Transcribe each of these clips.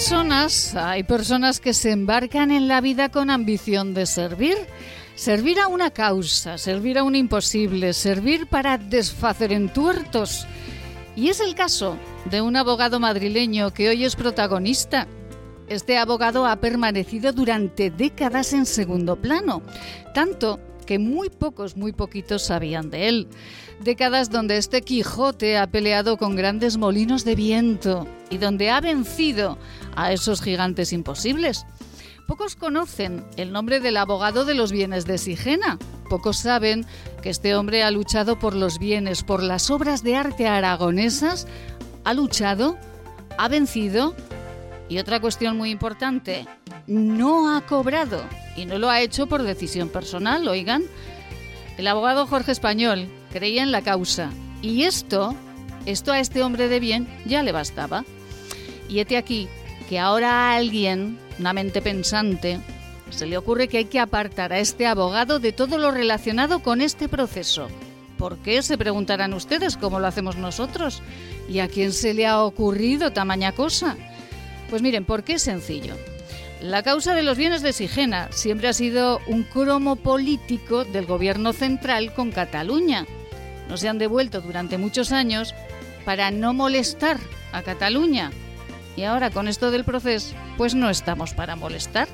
personas, hay personas que se embarcan en la vida con ambición de servir. Servir a una causa, servir a un imposible, servir para desfacer entuertos. Y es el caso de un abogado madrileño que hoy es protagonista. Este abogado ha permanecido durante décadas en segundo plano, tanto que muy pocos, muy poquitos sabían de él. Décadas donde este Quijote ha peleado con grandes molinos de viento y donde ha vencido a esos gigantes imposibles. Pocos conocen el nombre del abogado de los bienes de Sigena. Pocos saben que este hombre ha luchado por los bienes, por las obras de arte aragonesas, ha luchado, ha vencido y otra cuestión muy importante, no ha cobrado y no lo ha hecho por decisión personal, oigan. El abogado Jorge Español creía en la causa y esto, esto a este hombre de bien ya le bastaba. Y este aquí que ahora a alguien, una mente pensante, se le ocurre que hay que apartar a este abogado de todo lo relacionado con este proceso. ¿Por qué? Se preguntarán ustedes, cómo lo hacemos nosotros. ¿Y a quién se le ha ocurrido tamaña cosa? Pues miren, ¿por qué es sencillo? La causa de los bienes de Sigena siempre ha sido un cromo político del gobierno central con Cataluña. No se han devuelto durante muchos años para no molestar a Cataluña. Y ahora con esto del proceso, pues no estamos para molestar.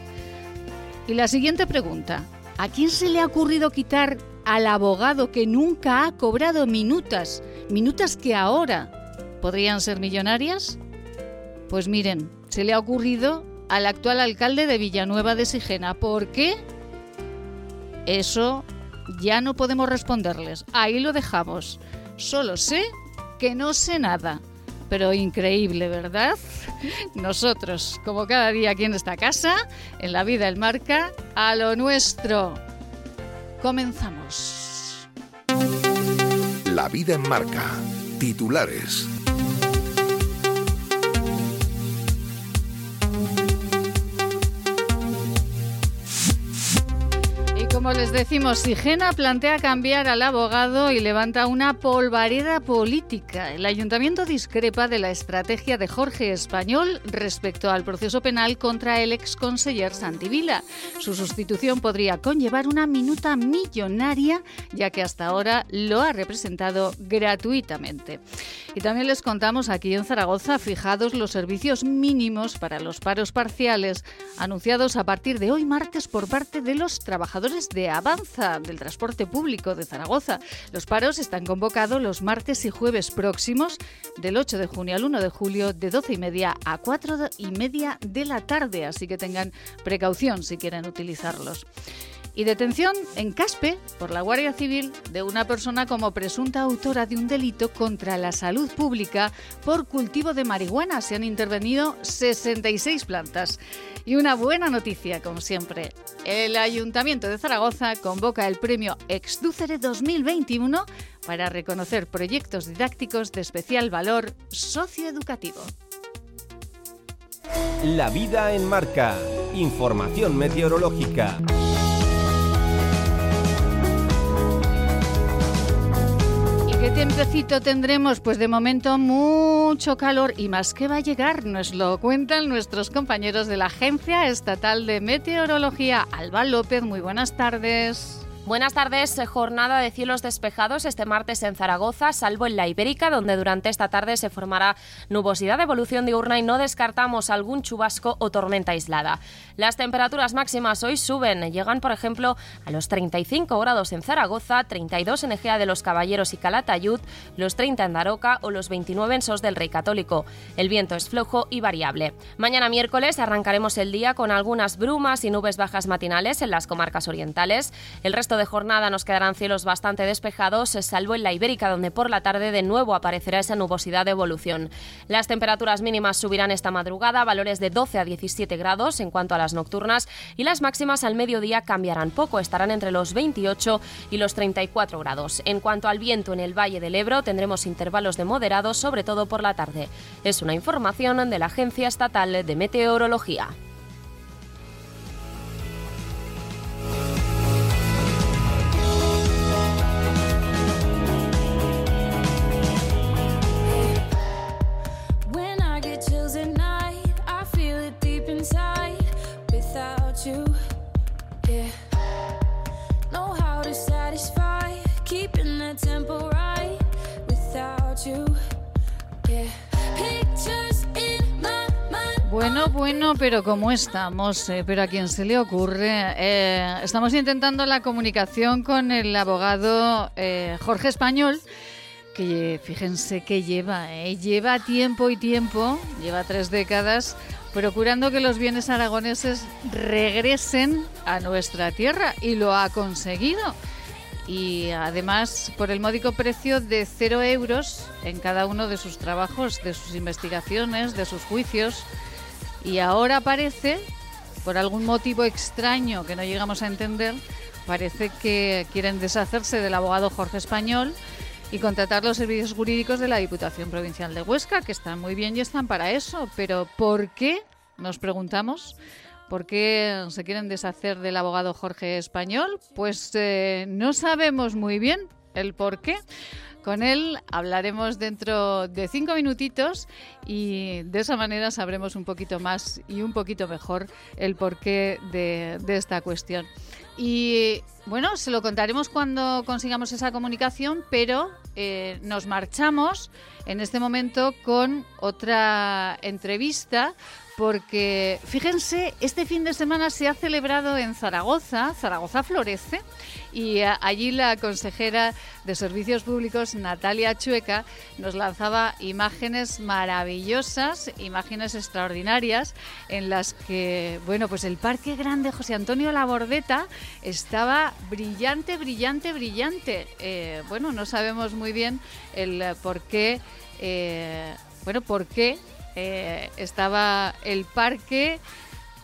Y la siguiente pregunta, ¿a quién se le ha ocurrido quitar al abogado que nunca ha cobrado minutas, minutas que ahora podrían ser millonarias? Pues miren, se le ha ocurrido al actual alcalde de Villanueva de Sigena. ¿Por qué? Eso ya no podemos responderles. Ahí lo dejamos. Solo sé que no sé nada. Pero increíble, ¿verdad? Nosotros, como cada día aquí en esta casa, en la vida el marca, a lo nuestro. Comenzamos. La vida en marca. Titulares. Como les decimos, Sigena plantea cambiar al abogado y levanta una polvareda política. El ayuntamiento discrepa de la estrategia de Jorge Español respecto al proceso penal contra el ex conseller Santivila. Su sustitución podría conllevar una minuta millonaria, ya que hasta ahora lo ha representado gratuitamente. Y también les contamos aquí en Zaragoza fijados los servicios mínimos para los paros parciales anunciados a partir de hoy martes por parte de los trabajadores de Avanza del transporte público de Zaragoza. Los paros están convocados los martes y jueves próximos, del 8 de junio al 1 de julio, de 12 y media a 4 y media de la tarde, así que tengan precaución si quieren utilizarlos y detención en Caspe por la Guardia Civil de una persona como presunta autora de un delito contra la salud pública por cultivo de marihuana. Se han intervenido 66 plantas. Y una buena noticia, como siempre. El Ayuntamiento de Zaragoza convoca el premio Exdúcere 2021 para reconocer proyectos didácticos de especial valor socioeducativo. La vida en marca. Información meteorológica. ¿Qué tiempecito tendremos? Pues de momento mucho calor y más que va a llegar, nos lo cuentan nuestros compañeros de la Agencia Estatal de Meteorología. Alba López, muy buenas tardes. Buenas tardes. Jornada de cielos despejados este martes en Zaragoza, salvo en la Ibérica, donde durante esta tarde se formará nubosidad evolución diurna y no descartamos algún chubasco o tormenta aislada. Las temperaturas máximas hoy suben, llegan por ejemplo a los 35 grados en Zaragoza, 32 en Egea de los Caballeros y Calatayud, los 30 en Daroca o los 29 en Sos del Rey Católico. El viento es flojo y variable. Mañana miércoles arrancaremos el día con algunas brumas y nubes bajas matinales en las comarcas orientales. El resto de jornada nos quedarán cielos bastante despejados, salvo en la Ibérica, donde por la tarde de nuevo aparecerá esa nubosidad de evolución. Las temperaturas mínimas subirán esta madrugada, valores de 12 a 17 grados en cuanto a las nocturnas, y las máximas al mediodía cambiarán poco, estarán entre los 28 y los 34 grados. En cuanto al viento en el Valle del Ebro, tendremos intervalos de moderados, sobre todo por la tarde. Es una información de la Agencia Estatal de Meteorología. Bueno, pero ¿cómo estamos? Eh, pero a quién se le ocurre. Eh, estamos intentando la comunicación con el abogado eh, Jorge Español, que fíjense que lleva, lleva tiempo y tiempo, lleva tres décadas procurando que los bienes aragoneses regresen a nuestra tierra y lo ha conseguido y además por el módico precio de cero euros en cada uno de sus trabajos, de sus investigaciones, de sus juicios. Y ahora parece, por algún motivo extraño que no llegamos a entender, parece que quieren deshacerse del abogado Jorge Español y contratar los servicios jurídicos de la Diputación Provincial de Huesca, que están muy bien y están para eso. Pero ¿por qué? Nos preguntamos. ¿Por qué se quieren deshacer del abogado Jorge Español? Pues eh, no sabemos muy bien el por qué. Con él hablaremos dentro de cinco minutitos y de esa manera sabremos un poquito más y un poquito mejor el porqué de, esta cuestión. Y bueno, se lo contaremos cuando consigamos esa comunicación, pero eh, nos marchamos en este momento con otra entrevista porque fíjense, este fin de semana se ha celebrado en Zaragoza, Zaragoza Florece, y eh, allí la consejera de Servicios Públicos, Natalia Chueca, nos lanzaba imágenes maravillosas, imágenes extraordinarias, en las que, bueno, pues el Parque Grande José Antonio Labordeta estaba brillante, brillante, brillante. Eh, bueno, no sabemos muy bien el por qué, eh, bueno, por qué eh, estaba el parque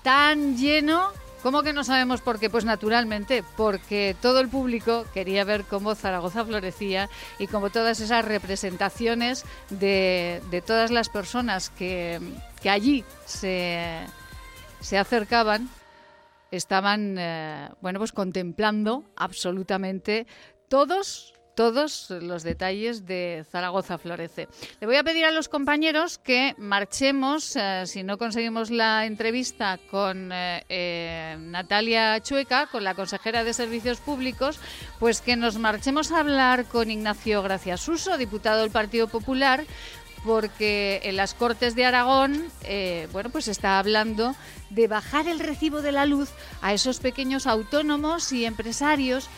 tan lleno. ¿Cómo que no sabemos por qué? Pues naturalmente, porque todo el público quería ver cómo Zaragoza florecía y como todas esas representaciones de, todas las personas que, allí se, se acercaban estaban eh, bueno pues contemplando absolutamente todos todos los detalles de Zaragoza Florece. Le voy a pedir a los compañeros que marchemos, eh, si no conseguimos la entrevista con eh, eh, Natalia Chueca, con la consejera de Servicios Públicos, pues que nos marchemos a hablar con Ignacio Gracias Uso, diputado del Partido Popular, porque en las Cortes de Aragón, bueno, pues está hablando de bajar el recibo de la luz a esos pequeños autónomos y empresarios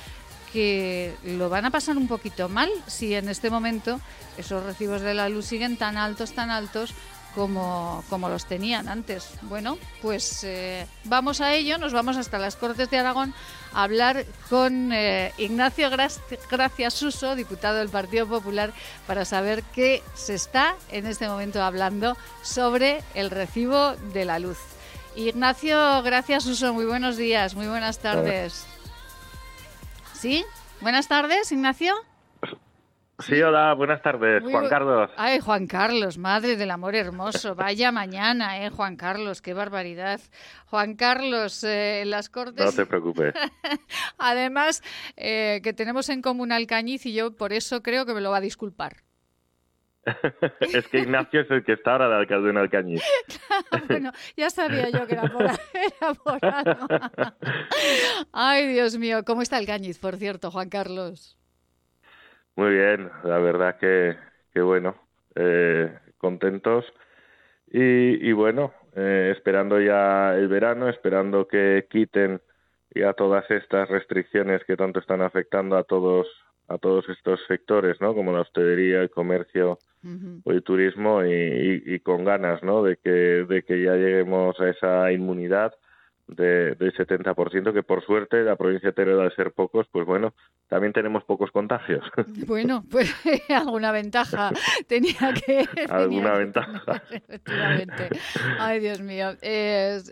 que lo van a pasar un poquito mal si en este momento esos recibos de la luz siguen tan altos, tan altos como, como los tenían antes. Bueno, pues eh, vamos a ello, nos vamos hasta las Cortes de Aragón a hablar con eh, Ignacio Gracias Suso, diputado del Partido Popular, para saber qué se está en este momento hablando sobre el recibo de la luz. Ignacio Gracias Suso, muy buenos días, muy buenas tardes. ¿Sí? Buenas tardes, Ignacio. Sí, hola, buenas tardes, Juan Carlos. Ay, Juan Carlos, madre del amor hermoso. Vaya mañana, ¿eh, Juan Carlos? Qué barbaridad. Juan Carlos, eh, las Cortes. No te preocupes. Además, eh, que tenemos en común Alcañiz y yo por eso creo que me lo va a disculpar. es que Ignacio es el que está ahora de alcalde en Alcañiz. bueno, ya sabía yo que era por, era Ay, Dios mío, ¿cómo está Alcañiz, por cierto, Juan Carlos? Muy bien, la verdad que, que bueno, eh, contentos y, y bueno, eh, esperando ya el verano, esperando que quiten ya todas estas restricciones que tanto están afectando a todos a todos estos sectores, ¿no? Como la hostelería, el comercio o el turismo y, y, con ganas, ¿no? De que, de que ya lleguemos a esa inmunidad de, del 70%, que por suerte la provincia de Teruel, al ser pocos, pues bueno, también tenemos pocos contagios. Bueno, pues alguna ventaja tenía que... alguna ventaja. efectivamente. Ay, Dios mío. Eh,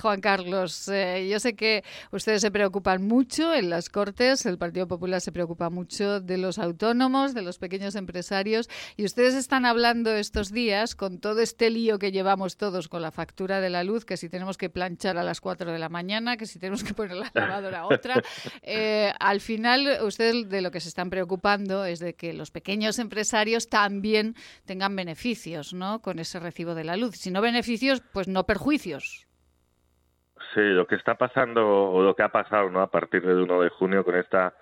Juan Carlos, eh, yo sé que ustedes se preocupan mucho en las Cortes, el Partido Popular se preocupa mucho de los autónomos, de los pequeños empresarios, y ustedes están hablando estos días con todo este lío que llevamos todos con la factura de la luz, que si tenemos que planchar a las 4 de la mañana, que si tenemos que poner la lavadora otra, eh, al final ustedes de lo que se están preocupando es de que los pequeños empresarios también tengan beneficios, ¿no? Con ese recibo de la luz. Si no beneficios, pues no perjuicios. Sí, lo que está pasando o lo que ha pasado, ¿no? A partir del 1 de junio con esta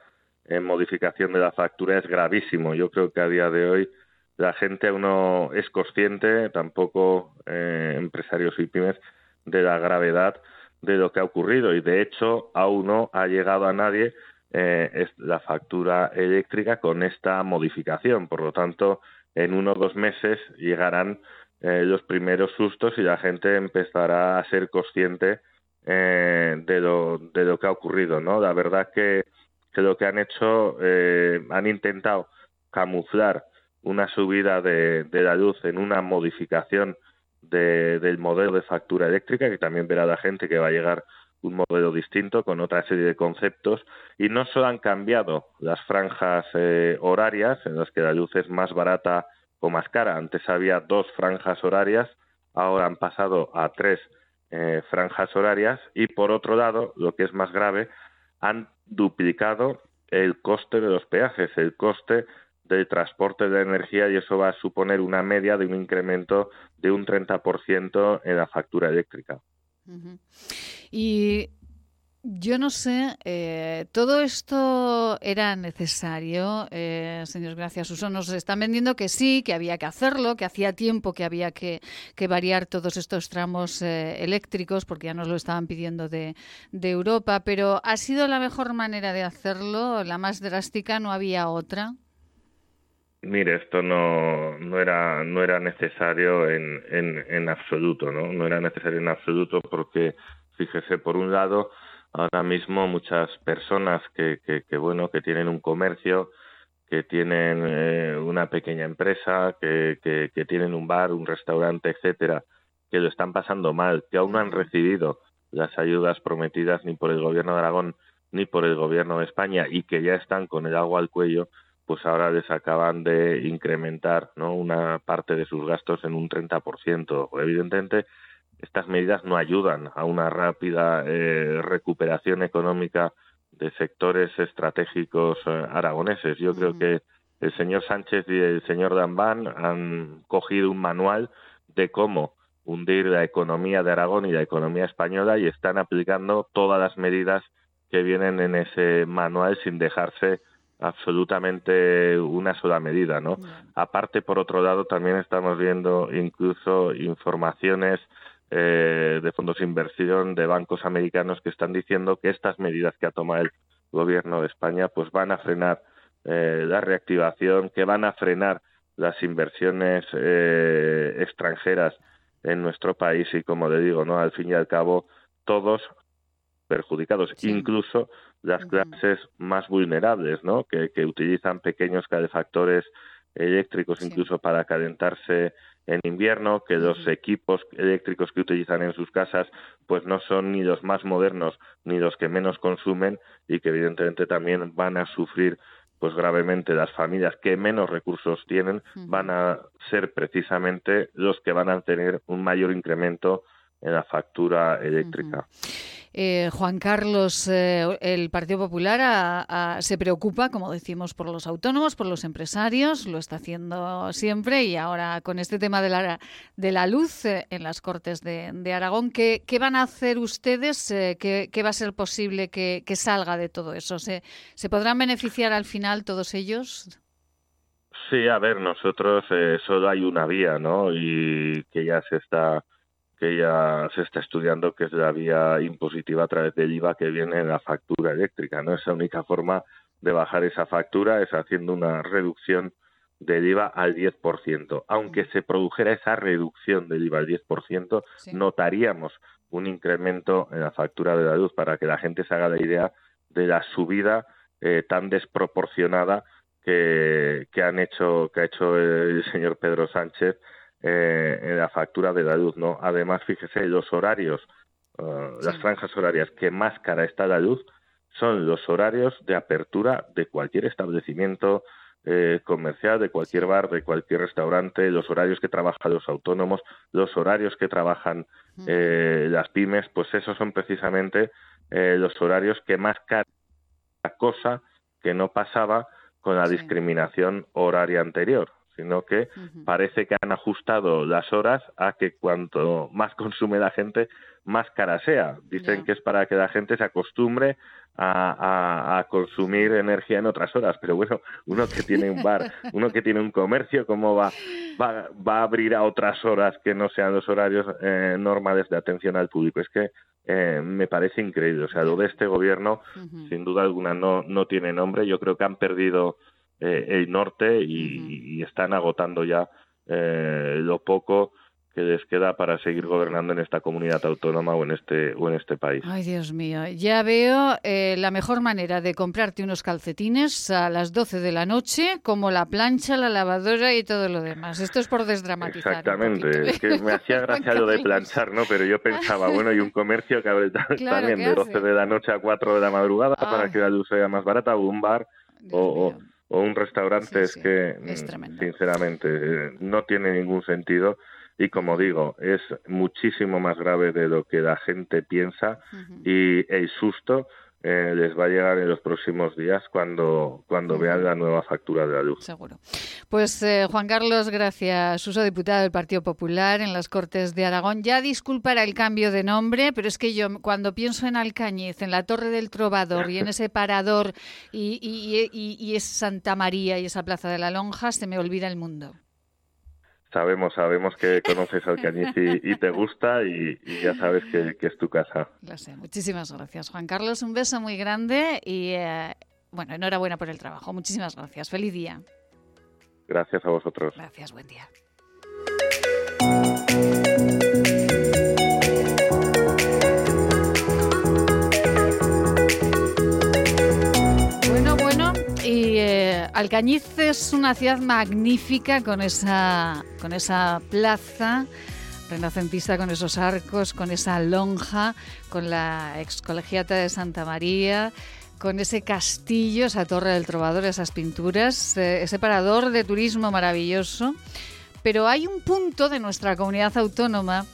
eh, modificación de la factura es gravísimo. Yo creo que a día de hoy la gente no es consciente, tampoco eh, empresarios y pymes, de la gravedad de lo que ha ocurrido y de hecho aún no ha llegado a nadie eh, la factura eléctrica con esta modificación. Por lo tanto, en uno o dos meses llegarán eh, los primeros sustos y la gente empezará a ser consciente eh, de, lo, de lo que ha ocurrido. ¿no? La verdad que, que lo que han hecho, han intentado camuflar una subida de la luz en una modificación del modelo de factura eléctrica, que también verá la gente que va a llegar un modelo distinto con otra serie de conceptos y no solo han cambiado las franjas eh, horarias en las que la luz es más barata o más cara. Antes había dos franjas horarias, ahora han pasado a tres eh, franjas horarias y por otro lado, lo que es más grave, han duplicado el coste de los peajes, el coste del transporte de energía y eso va a suponer una media de un incremento de un 30% en la factura eléctrica. Y yo no sé, eh, todo esto era necesario, eh, señor Gracias Uso. Nos están vendiendo que sí, que había que hacerlo, que hacía tiempo que había que, variar todos estos tramos eh, eléctricos, porque ya nos lo estaban pidiendo de, de, Europa, pero ¿ha sido la mejor manera de hacerlo? ¿La más drástica? ¿No había otra? Mire, esto no, no, era, no era necesario en, en, en absoluto, ¿no? No era necesario en absoluto porque, fíjese, por un lado, ahora mismo muchas personas que, que, bueno, que tienen un comercio, que tienen eh, una pequeña empresa, que, que, que tienen un bar, un restaurante, etcétera, que lo están pasando mal, que aún no han recibido las ayudas prometidas ni por el gobierno de Aragón ni por el gobierno de España y que ya están con el agua al cuello, pues ahora les acaban de incrementar ¿no? una parte de sus gastos en un 30%. Evidentemente, estas medidas no ayudan a una rápida eh, recuperación económica de sectores estratégicos eh, aragoneses. Yo creo que el señor Sánchez y el señor Dambán han cogido un manual de cómo hundir la economía de Aragón y la economía española y están aplicando todas las medidas que vienen en ese manual sin dejarse absolutamente una sola medida, ¿no? Aparte, por otro lado, también estamos viendo incluso informaciones eh, de fondos de inversión de bancos americanos que están diciendo que estas medidas que ha tomado el gobierno de España pues van a frenar eh, la reactivación, que van a frenar las inversiones eh, extranjeras en nuestro país y como le digo, no, al fin y al cabo todos perjudicados, incluso las clases más vulnerables, ¿no? Que, utilizan pequeños calefactores eléctricos incluso para calentarse en invierno, que los equipos eléctricos que utilizan en sus casas pues no son ni los más modernos ni los que menos consumen y que evidentemente también van a sufrir pues gravemente las familias que menos recursos tienen van a ser precisamente los que van a tener un mayor incremento en la factura eléctrica. Eh, Juan Carlos, eh, el Partido Popular se preocupa, como decimos, por los autónomos, por los empresarios, lo está haciendo siempre y ahora con este tema de la, de la luz eh, en las Cortes de, Aragón, ¿qué, van a hacer ustedes? ¿qué, va a ser posible que, salga de todo eso? ¿Se, ¿Se podrán beneficiar al final todos ellos? Sí, a ver, nosotros solo hay una vía, ¿no? Y que ya se está que ya se está estudiando, que es la vía impositiva a través del IVA que viene en la factura eléctrica. ¿no? Esa única forma de bajar esa factura es haciendo una reducción del IVA al 10%. Aunque se produjera esa reducción del IVA al 10%, notaríamos un incremento en la factura de la luz para que la gente se haga la idea de la subida eh, tan desproporcionada que, que han hecho que ha hecho el señor Pedro Sánchez eh, en la factura de la luz, ¿no? Además, fíjese, los horarios, eh, las franjas horarias que más cara está la luz son los horarios de apertura de cualquier establecimiento eh, comercial, de cualquier bar, de cualquier restaurante, los horarios que trabajan los autónomos, los horarios que trabajan las pymes, pues esos son precisamente los horarios que más cara cosa que no pasaba con la discriminación horaria anterior sino que parece que han ajustado las horas a que cuanto más consume la gente, más cara sea. Dicen que es para que la gente se acostumbre a, consumir energía en otras horas. Pero bueno, uno que tiene un bar, uno que tiene un comercio, ¿cómo va, va, va a abrir a otras horas que no sean los horarios eh, normales de atención al público? Es que eh, me parece increíble. O sea, lo de este gobierno, sin duda alguna, no, no tiene nombre. Yo creo que han perdido el norte y, están agotando ya eh, lo poco que les queda para seguir gobernando en esta comunidad autónoma o en este o en este país. Ay, Dios mío, ya veo eh, la mejor manera de comprarte unos calcetines a las 12 de la noche, como la plancha, la lavadora y todo lo demás. Esto es por desdramatizar. Exactamente, es que me hacía gracia lo de planchar, ¿no? Pero yo pensaba, bueno, y un comercio que abre también de 12 de la noche a 4 de la madrugada para que la luz sea más barata, o un bar, o, un restaurante, es que, sinceramente, eh, no tiene ningún sentido. Y como digo, es muchísimo más grave de lo que la gente piensa y el susto eh, les va a llegar en los próximos días cuando, cuando vean la nueva factura de la luz. Seguro. Pues eh, Juan Carlos, gracias, uso diputado del Partido Popular en las Cortes de Aragón. Ya disculpará el cambio de nombre, pero es que yo cuando pienso en Alcañiz, en la Torre del Trovador y en ese parador y, y, y, y es Santa María y esa Plaza de la Lonja, se me olvida el mundo sabemos, sabemos que conoces al y, y te gusta y, ya sabes que, es tu casa. Lo sé. Muchísimas gracias, Juan Carlos. Un beso muy grande y, eh, bueno, enhorabuena por el trabajo. Muchísimas gracias. Feliz día. Gracias a vosotros. Gracias, buen día. Alcañiz es una ciudad magnífica con esa, con esa plaza renacentista, con esos arcos, con esa lonja, con la ex colegiata de Santa María, con ese castillo, esa torre del trovador, esas pinturas, eh, ese parador de turismo maravilloso. Pero hay un punto de nuestra comunidad autónoma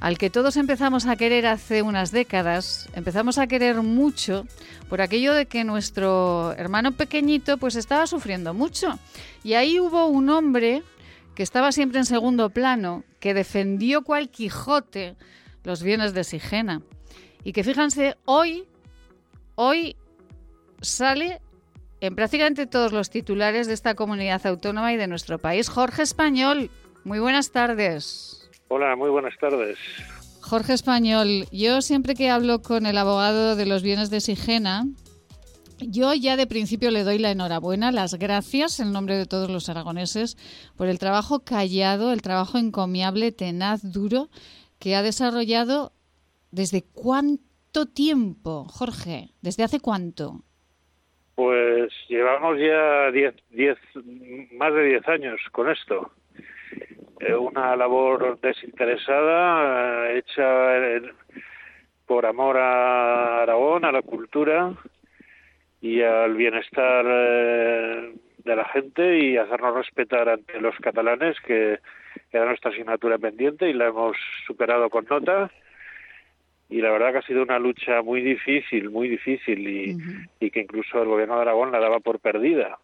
al que todos empezamos a querer hace unas décadas, empezamos a querer mucho por aquello de que nuestro hermano pequeñito pues estaba sufriendo mucho. Y ahí hubo un hombre que estaba siempre en segundo plano, que defendió cual Quijote los bienes de Sigena. Y que fíjense, hoy, hoy sale en prácticamente todos los titulares de esta comunidad autónoma y de nuestro país. Jorge Español, muy buenas tardes. Hola, muy buenas tardes. Jorge Español, yo siempre que hablo con el abogado de los bienes de Sigena, yo ya de principio le doy la enhorabuena, las gracias en nombre de todos los aragoneses por el trabajo callado, el trabajo encomiable, tenaz, duro, que ha desarrollado desde cuánto tiempo, Jorge, desde hace cuánto. Pues llevamos ya diez, diez, más de 10 años con esto. Eh, una labor desinteresada, eh, hecha por amor a Aragón, a la cultura y al bienestar eh, de la gente y hacernos respetar ante los catalanes, que era nuestra asignatura pendiente y la hemos superado con nota. Y la verdad que ha sido una lucha muy difícil, muy difícil y, y que incluso el gobierno de Aragón la daba por perdida.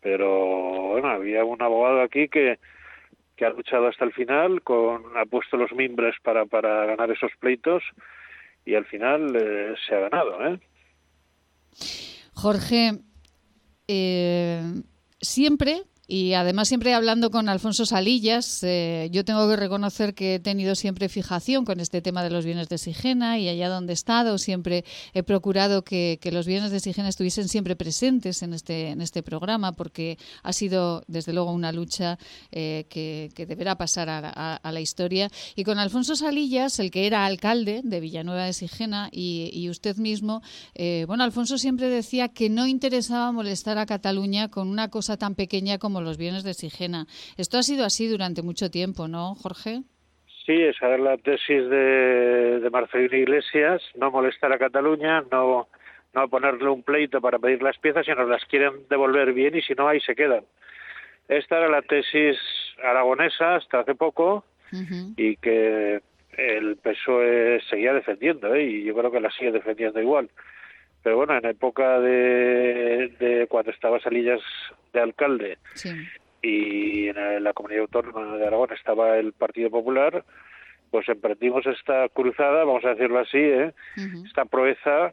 Pero bueno, había un abogado aquí que, que ha luchado hasta el final, con, ha puesto los mimbres para, para ganar esos pleitos y al final eh, se ha ganado. ¿eh? Jorge, eh, siempre y además siempre hablando con Alfonso Salillas, eh, yo tengo que reconocer que he tenido siempre fijación con este tema de los bienes de Sigena y allá donde he estado siempre he procurado que, los bienes de Sigena estuviesen siempre presentes en este, en este programa porque ha sido desde luego una lucha eh, que, deberá pasar a, la historia. Y con Alfonso Salillas, el que era alcalde de Villanueva de Sigena y, usted mismo, eh, bueno, Alfonso siempre decía que no interesaba molestar a Cataluña con una cosa tan pequeña como los bienes de Sigena. Esto ha sido así durante mucho tiempo, ¿no, Jorge? Sí, esa es la tesis de, de Marcelino Iglesias, no molestar a Cataluña, no, no ponerle un pleito para pedir las piezas, si nos las quieren devolver bien y si no, ahí se quedan. Esta era la tesis aragonesa hasta hace poco y que el PSOE seguía defendiendo ¿eh? y yo creo que la sigue defendiendo igual. Pero bueno, en época de, de cuando estaba Salillas de alcalde y en la comunidad autónoma de Aragón estaba el Partido Popular, pues emprendimos esta cruzada, vamos a decirlo así, ¿eh? esta proeza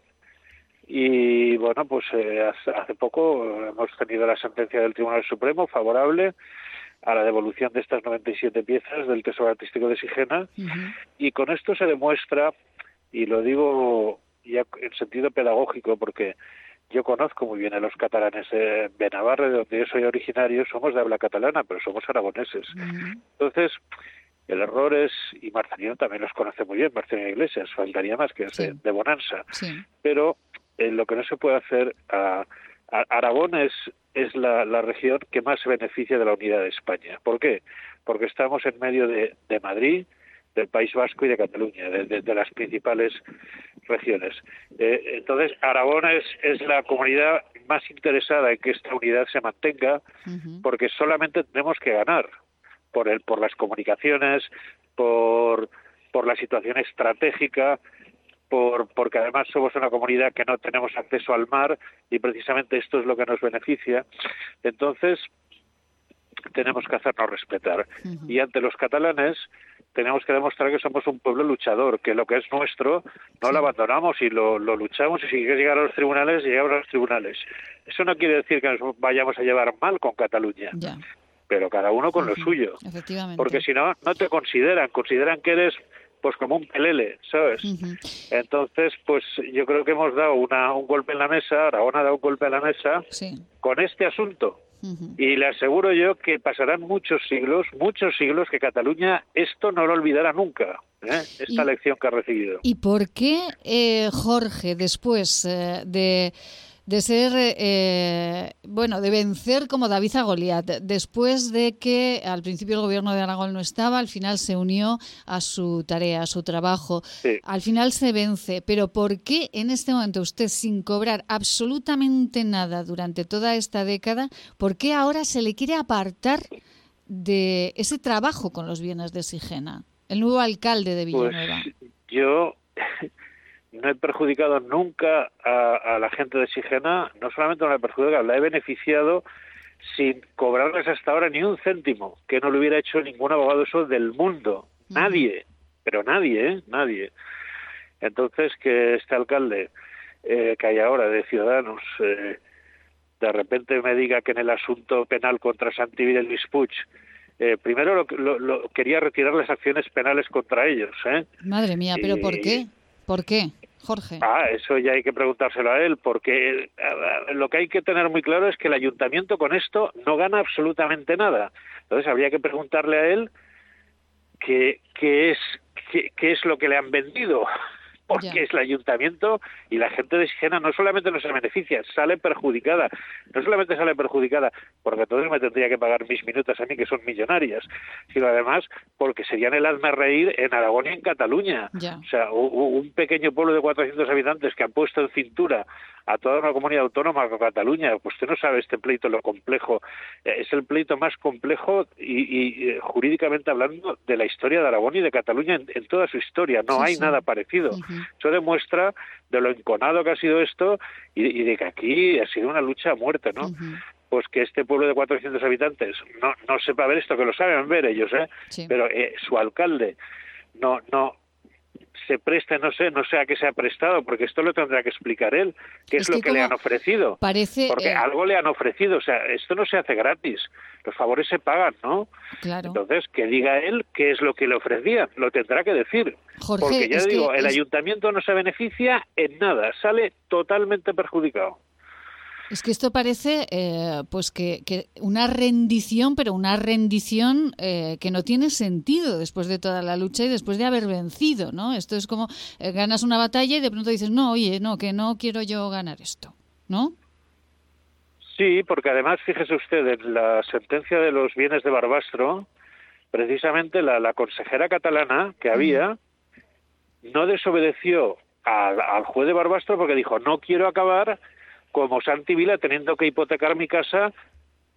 Y bueno, pues eh, hace poco hemos tenido la sentencia del Tribunal Supremo favorable a la devolución de estas 97 piezas del Tesoro Artístico de Sigena y con esto se demuestra, y lo digo ya en sentido pedagógico porque yo conozco muy bien a los catalanes de Navarra, de donde yo soy originario, somos de habla catalana, pero somos aragoneses. Entonces, el error es, y Marcelino también los conoce muy bien, Marcelino Iglesias, faltaría más que es de, Bonanza, pero eh, lo que no se puede hacer, a, Aragón es, es la, región que más se beneficia de la unidad de España. ¿Por qué? Porque estamos en medio de, de Madrid, del País Vasco y de Cataluña, de, las principales regiones. Eh, entonces, Aragón es, es la comunidad más interesada en que esta unidad se mantenga, porque solamente tenemos que ganar por el, por las comunicaciones, por, por la situación estratégica, por, porque además somos una comunidad que no tenemos acceso al mar y precisamente esto es lo que nos beneficia. Entonces, tenemos que hacernos respetar. Y ante los catalanes, tenemos que demostrar que somos un pueblo luchador, que lo que es nuestro no lo abandonamos y lo, luchamos y si quieres llegar a los tribunales, llegamos a los tribunales. Eso no quiere decir que nos vayamos a llevar mal con Cataluña. Pero cada uno con lo suyo. Porque si no, no te consideran, consideran que eres pues como un pelele, ¿sabes? Entonces, pues yo creo que hemos dado una, un golpe en la mesa, Aragón ha dado un golpe en la mesa con este asunto. Y le aseguro yo que pasarán muchos siglos, muchos siglos, que Cataluña esto no lo olvidará nunca. ¿eh? Esta lección que ha recibido. ¿Y por qué, eh, Jorge, después eh, de de ser, eh, bueno, de vencer como David a Goliat, después de que al principio el gobierno de Aragón no estaba, al final se unió a su tarea, a su trabajo, al final se vence, pero ¿por qué en este momento usted, sin cobrar absolutamente nada durante toda esta década, por qué ahora se le quiere apartar de ese trabajo con los bienes de Sigena? El nuevo alcalde de pues Villanueva. yo no he perjudicado nunca a, la gente de Sigena, no solamente no la he perjudicado, la he beneficiado sin cobrarles hasta ahora ni un céntimo, que no lo hubiera hecho ningún abogado eso del mundo. Nadie, pero nadie, ¿eh? Nadie. Entonces, que este alcalde eh, que hay ahora de Ciudadanos eh, de repente me diga que en el asunto penal contra Santi y Puig eh, primero lo, quería retirar las acciones penales contra ellos. ¿eh? Madre mía, ¿pero por qué? ¿Por qué? Jorge. Ah, eso ya hay que preguntárselo a él, porque eh, lo que hay que tener muy claro es que el ayuntamiento con esto no gana absolutamente nada. Entonces habría que preguntarle a él qué, qué es qué, es lo que le han vendido porque es el ayuntamiento y la gente de Sigena no solamente no se beneficia, sale perjudicada. No solamente sale perjudicada porque entonces me tendría que pagar mis minutos a mí, que son millonarias, sino además porque serían el hazme reír en Aragón y en Cataluña. O sea, un pequeño pueblo de 400 habitantes que han puesto en cintura a toda una comunidad autónoma como Cataluña. Pues usted no sabe este pleito lo complejo. Eh, es el pleito más complejo y, eh, jurídicamente hablando de la historia de Aragón y de Cataluña en, toda su historia. No hay nada parecido. Eso demuestra de lo enconado que ha sido esto y, de que aquí ha sido una lucha a muerte, ¿no? pues que este pueblo de 400 habitantes no, no sepa ver esto, que lo saben ver ellos, ¿eh? Pero eh, su alcalde no, no, se preste, no sé, no sé a qué se ha prestado, porque esto lo tendrá que explicar él, qué es, lo que, le han ofrecido. Parece, porque eh, algo le han ofrecido, o sea, esto no se hace gratis, los favores se pagan, ¿no? Claro. Entonces, que diga él qué es lo que le ofrecía, lo tendrá que decir. porque ya digo, el ayuntamiento no se beneficia en nada, sale totalmente perjudicado. Es que esto parece eh, pues que, una rendición, pero una rendición eh, que no tiene sentido después de toda la lucha y después de haber vencido, ¿no? Esto es como eh, ganas una batalla y de pronto dices, no, oye, no, que no quiero yo ganar esto, ¿no? Sí, porque además, fíjese usted, en la sentencia de los bienes de Barbastro, precisamente la, consejera catalana que había no desobedeció al, al juez de Barbastro porque dijo, no quiero acabar como Santi Vila teniendo que hipotecar mi casa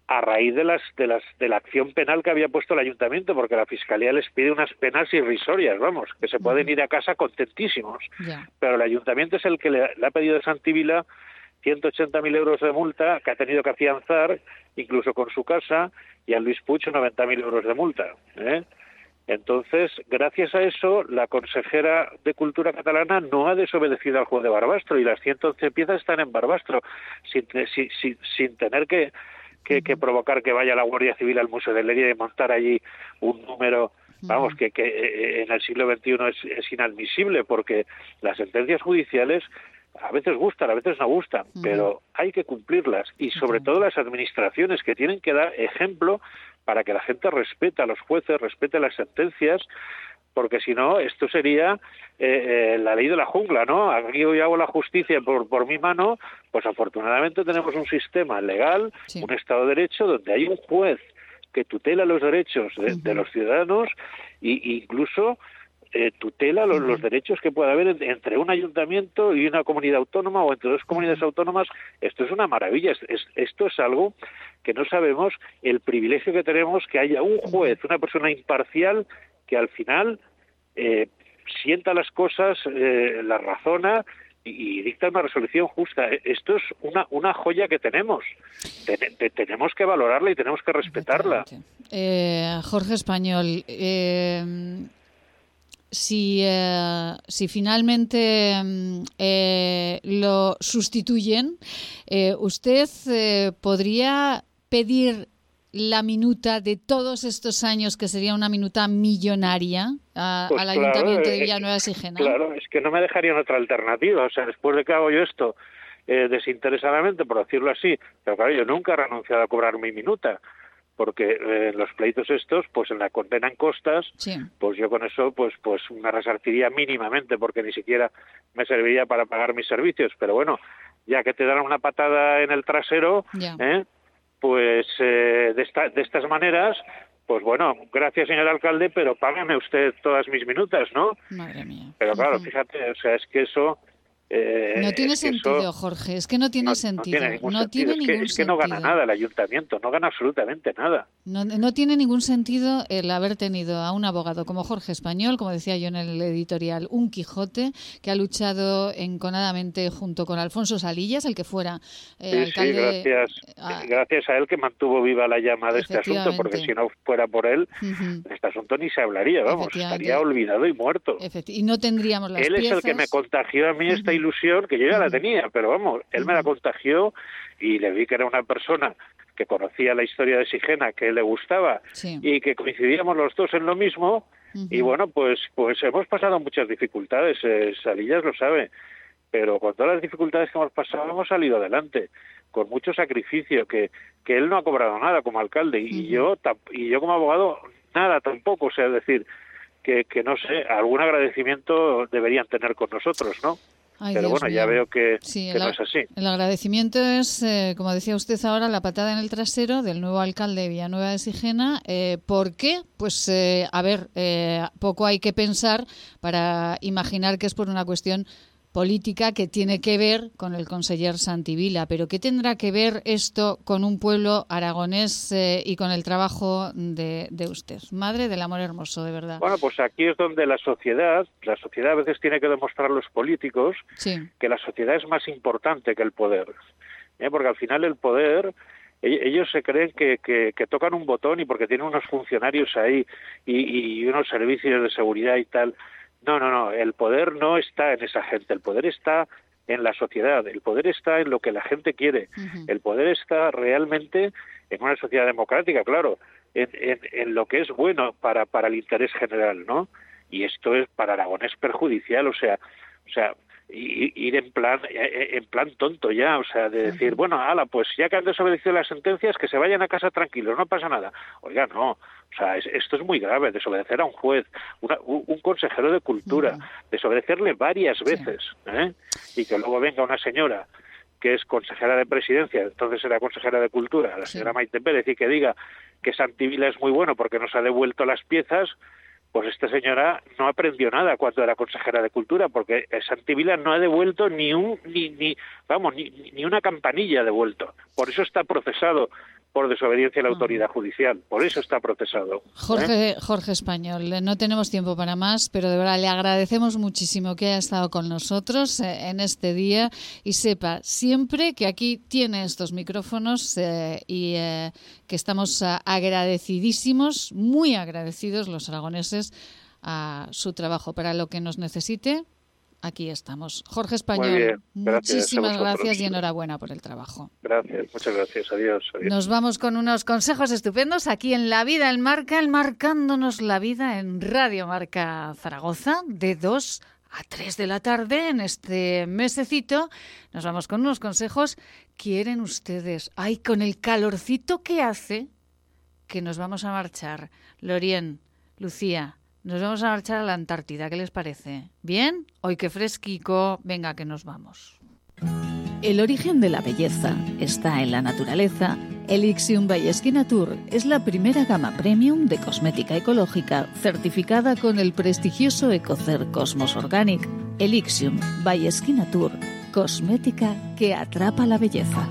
a raíz de las de las de la acción penal que había puesto el ayuntamiento porque la fiscalía les pide unas penas irrisorias vamos que se pueden ir a casa contentísimos. Pero el ayuntamiento es el que le, ha pedido a Santi Vila 180.000 euros de multa que ha tenido que afianzar incluso con su casa y a Luis Pucho 90.000 euros de multa ¿eh? Entonces, gracias a eso, la consejera de Cultura catalana no ha desobedecido al juez de Barbastro y las 111 piezas están en Barbastro, sin, sin, sin, tener que, que, provocar que vaya la Guardia Civil al Museo de Leria y montar allí un número vamos, que, que eh, en el siglo XXI es, es, inadmisible porque las sentencias judiciales a veces gustan, a veces no gustan, pero hay que cumplirlas. Y sobre todo las administraciones que tienen que dar ejemplo para que la gente respete a los jueces, respete las sentencias, porque si no, esto sería eh, eh, la ley de la jungla, ¿no? Aquí yo hago la justicia por, por mi mano, pues afortunadamente tenemos un sistema legal, un Estado de Derecho, donde hay un juez que tutela los derechos de, los ciudadanos e incluso eh, tutela los, derechos que pueda haber entre un ayuntamiento y una comunidad autónoma o entre dos comunidades autónomas. Esto es una maravilla. esto es algo que no sabemos el privilegio que tenemos que haya un juez, una persona imparcial que al final eh, sienta las cosas, eh, las razona y, dicta una resolución justa. Esto es una, una joya que tenemos. tenemos que valorarla y tenemos que respetarla. Jorge Español, si, eh, si finalmente mm, eh, lo sustituyen, eh, ¿usted podría pedir la minuta de todos estos años, que sería una minuta millonaria, pues al Ayuntamiento de Villanueva Sigena? Claro, es que no me dejarían otra alternativa. O sea, después de que hago yo esto desinteresadamente, por decirlo así, pero claro, yo nunca he renunciado a cobrar mi minuta porque eh, los pleitos estos, pues en la condena en costas, pues yo con eso, pues, pues me resarciría mínimamente, porque ni siquiera me serviría para pagar mis servicios. Pero bueno, ya que te dan una patada en el trasero, ¿eh? pues eh, de, esta, de estas maneras, pues bueno, gracias señor alcalde, pero págame usted todas mis minutas, ¿no? Madre mía. Pero claro, fíjate, o sea, es que eso eh, no tiene sentido, Jorge, es que no tiene sentido. No tiene ningún, es que, no gana nada el ayuntamiento, no gana absolutamente nada. No, tiene ningún sentido el haber tenido a un abogado como Jorge Español, como decía yo en el editorial, un Quijote que ha luchado enconadamente junto con Alfonso Salillas, el que fuera eh, alcalde. gracias, a, gracias a él que mantuvo viva la llama de este asunto, porque si no fuera por él, este asunto ni se hablaría, vamos, estaría olvidado y muerto. y no tendríamos las Él es el que me contagió a mí esta ilusión que yo ya la tenía, pero vamos, él me la contagió y le vi que era una persona que conocía la historia de Sigena, que le gustaba y que coincidíamos los dos en lo mismo. Y bueno, pues, pues hemos pasado muchas dificultades, eh, Salillas lo sabe, pero con todas las dificultades que hemos pasado hemos salido adelante, con mucho sacrificio, que, que él no ha cobrado nada como alcalde y, yo, y yo como abogado nada tampoco, o sea, decir, que, que no sé, algún agradecimiento deberían tener con nosotros, ¿no? Pero bueno, ya veo que, no es así. El agradecimiento es, eh, como decía usted ahora, la patada en el trasero del nuevo alcalde de Villanueva de Sigena. Eh, ¿Por qué? Pues, eh, a ver, poco hay que pensar para imaginar que es por una cuestión política que tiene que ver con el conseller Santivila. Pero ¿qué tendrá que ver esto con un pueblo aragonés eh, y con el trabajo de, usted? Madre del amor hermoso, de verdad. Bueno, pues aquí es donde la sociedad, la sociedad a veces tiene que demostrar a los políticos que la sociedad es más importante que el poder. ¿eh? Porque al final el poder e-, ellos se creen que, que, tocan un botón y porque tienen unos funcionarios ahí y, unos servicios de seguridad y tal, no, no, no, el poder no está en esa gente, el poder está en la sociedad, el poder está en lo que la gente quiere, el poder está realmente en una sociedad democrática, claro, en, en, lo que es bueno para, para el interés general, ¿no? Y esto es para Aragón es perjudicial, o sea, o sea, ir en plan eh, eh, en plan tonto ya, o sea, de decir, bueno, ala, pues ya que han desobedecido las sentencias, que se vayan a casa tranquilos, no pasa nada. Oiga, no, o sea, esto es muy grave, desobedecer a un juez, un, consejero de cultura, desobedecerle varias veces, ¿eh? y que luego venga una señora que es consejera de presidencia, entonces era consejera de cultura, la señora Maite Pérez, y que diga que Santivila es muy bueno porque nos ha devuelto las piezas, pues esta señora no aprendió nada cuando era consejera de cultura porque Santivila no ha devuelto ni un ni, ni vamos ni, ni una campanilla devuelto. Por eso está procesado por desobediencia a la autoridad judicial. Por eso está procesado. ¿eh? Jorge, Jorge Español, no tenemos tiempo para más, pero de verdad le agradecemos muchísimo que haya estado con nosotros eh, en este día y sepa siempre que aquí tiene estos micrófonos eh, y que estamos agradecidísimos, muy agradecidos los aragoneses a su trabajo para lo que nos necesite aquí estamos. Jorge Español, muchísimas gracias y enhorabuena por el trabajo. Gracias, muchas gracias. Adiós, Nos vamos con unos consejos estupendos aquí en La Vida en Marca, el marcándonos la vida en Radio Marca Zaragoza de 2 a 3 de la tarde en este mesecito. Nos vamos con unos consejos. ¿Quieren ustedes? Ay, con el calorcito que hace, que nos vamos a marchar. Lorien, Lucía, nos vamos a marchar a la Antártida, ¿qué les parece? ¿Bien? Hoy que fresquico, venga que nos vamos. El origen de la belleza está en la naturaleza. Elixium by Natur es la primera gama premium de cosmética ecológica certificada con el prestigioso Ecocer Cosmos Organic. Elixium by Natur, cosmética que atrapa la belleza.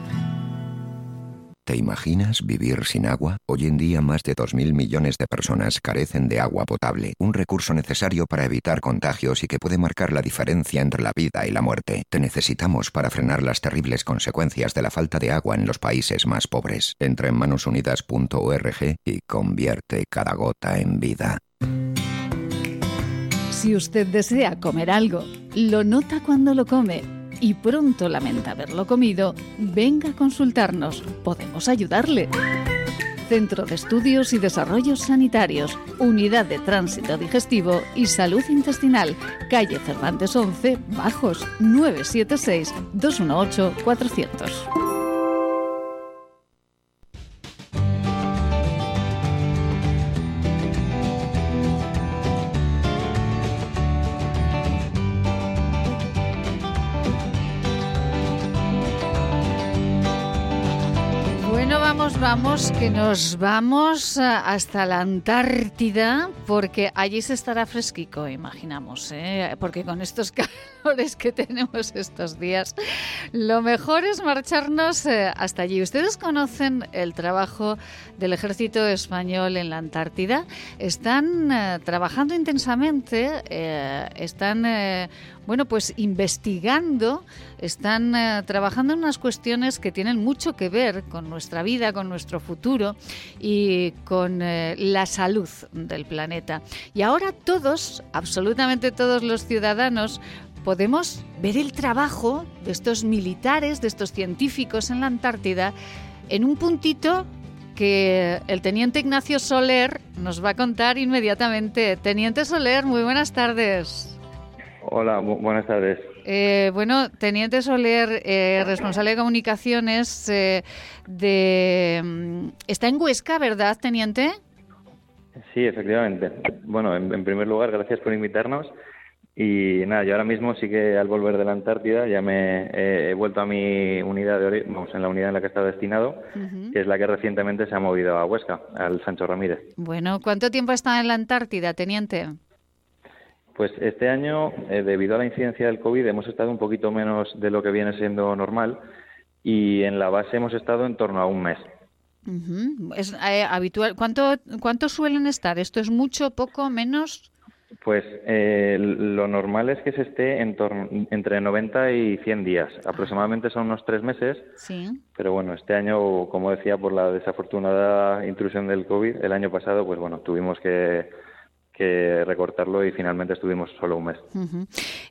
¿Te imaginas vivir sin agua? Hoy en día más de 2.000 millones de personas carecen de agua potable, un recurso necesario para evitar contagios y que puede marcar la diferencia entre la vida y la muerte. Te necesitamos para frenar las terribles consecuencias de la falta de agua en los países más pobres. Entra en manosunidas.org y convierte cada gota en vida. Si usted desea comer algo, lo nota cuando lo come y pronto lamenta haberlo comido, venga a consultarnos. Podemos ayudarle. Centro de Estudios y Desarrollos Sanitarios, Unidad de Tránsito Digestivo y Salud Intestinal, calle Cervantes 11, Bajos, 976 218 400. vamos, que nos vamos hasta la Antártida, porque allí se estará fresquico, imaginamos, ¿eh? porque con estos calores que tenemos estos días, lo mejor es marcharnos eh, hasta allí. ¿Ustedes conocen el trabajo del ejército español en la Antártida? Están eh, trabajando intensamente, están bueno, pues investigando, están eh, trabajando en unas cuestiones que tienen mucho que ver con nuestra vida, con nuestro futuro y con eh, la salud del planeta. Y ahora todos, absolutamente todos los ciudadanos, podemos ver el trabajo de estos militares, de estos científicos en la Antártida, en un puntito que el teniente Ignacio Soler nos va a contar inmediatamente. Teniente Soler, muy buenas tardes. Hola, buenas tardes. Eh, bueno, Teniente Soler, eh, responsable de comunicaciones eh, de... Mm, está en Huesca, ¿verdad, Teniente? Sí, efectivamente. Bueno, en, primer lugar, gracias por invitarnos. Y nada, yo ahora mismo sí que al volver de la Antártida ya me he vuelto a mi unidad de vamos, en la unidad en la que estaba destinado, que es la que recientemente se ha movido a Huesca, al Sancho Ramírez. Bueno, ¿cuánto tiempo está en la Antártida, Teniente? Pues este año, eh, debido a la incidencia del COVID, hemos estado un poquito menos de lo que viene siendo normal y en la base hemos estado en torno a un mes. Es eh, habitual. ¿Cuánto, ¿Cuánto suelen estar? ¿Esto es mucho, poco, menos? Pues eh, lo normal es que se esté en entre 90 y 100 días. Aproximadamente son unos tres meses. Sí. Pero bueno, este año, como decía, por la desafortunada intrusión del COVID, el año pasado, pues bueno, tuvimos que que recortarlo y finalmente estuvimos solo un mes.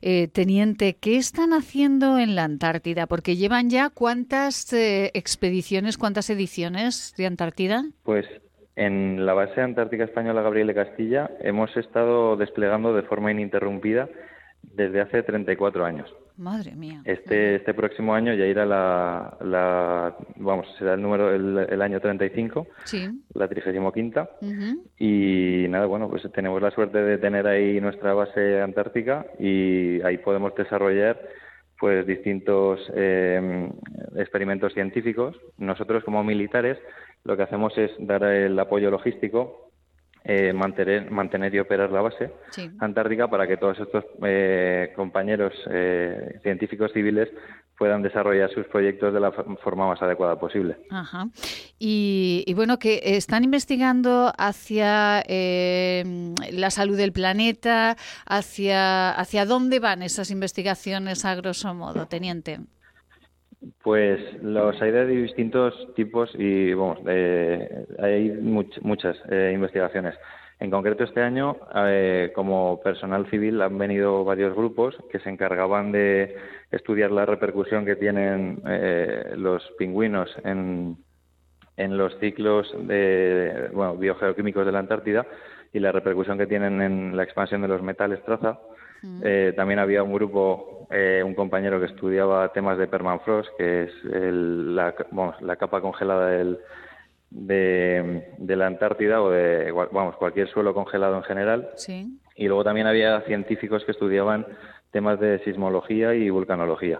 Eh, teniente, ¿qué están haciendo en la Antártida? Porque llevan ya cuántas eh, expediciones, cuántas ediciones de Antártida? Pues en la base antártica española Gabriel de Castilla hemos estado desplegando de forma ininterrumpida desde hace 34 años. Madre mía. Este, este próximo año ya irá la, la vamos, será el número, el, año 35, sí. la 35 quinta. Y nada, bueno, pues tenemos la suerte de tener ahí nuestra base antártica y ahí podemos desarrollar pues distintos eh, experimentos científicos. Nosotros como militares lo que hacemos es dar el apoyo logístico eh, mantener, mantener y operar la base antártica para que todos estos eh, compañeros eh, científicos civiles puedan desarrollar sus proyectos de la forma más adecuada posible. Ajá. Y, bueno, que están investigando hacia la salud del planeta, hacia, hacia dónde van esas investigaciones a grosso modo, teniente. Pues los hay de distintos tipos y bueno, hay muchas eh, investigaciones. En concreto este año, eh, como personal civil, han venido varios grupos que se encargaban de estudiar la repercusión que tienen eh, los pingüinos en, en los ciclos de, bueno, biogeoquímicos de la Antártida y la repercusión que tienen en la expansión de los metales traza. Eh, también había un grupo, eh, un compañero que estudiaba temas de permafrost, que es la, la, capa congelada del, de, la Antártida o de vamos, cualquier suelo congelado en general. Y luego también había científicos que estudiaban temas de sismología y vulcanología.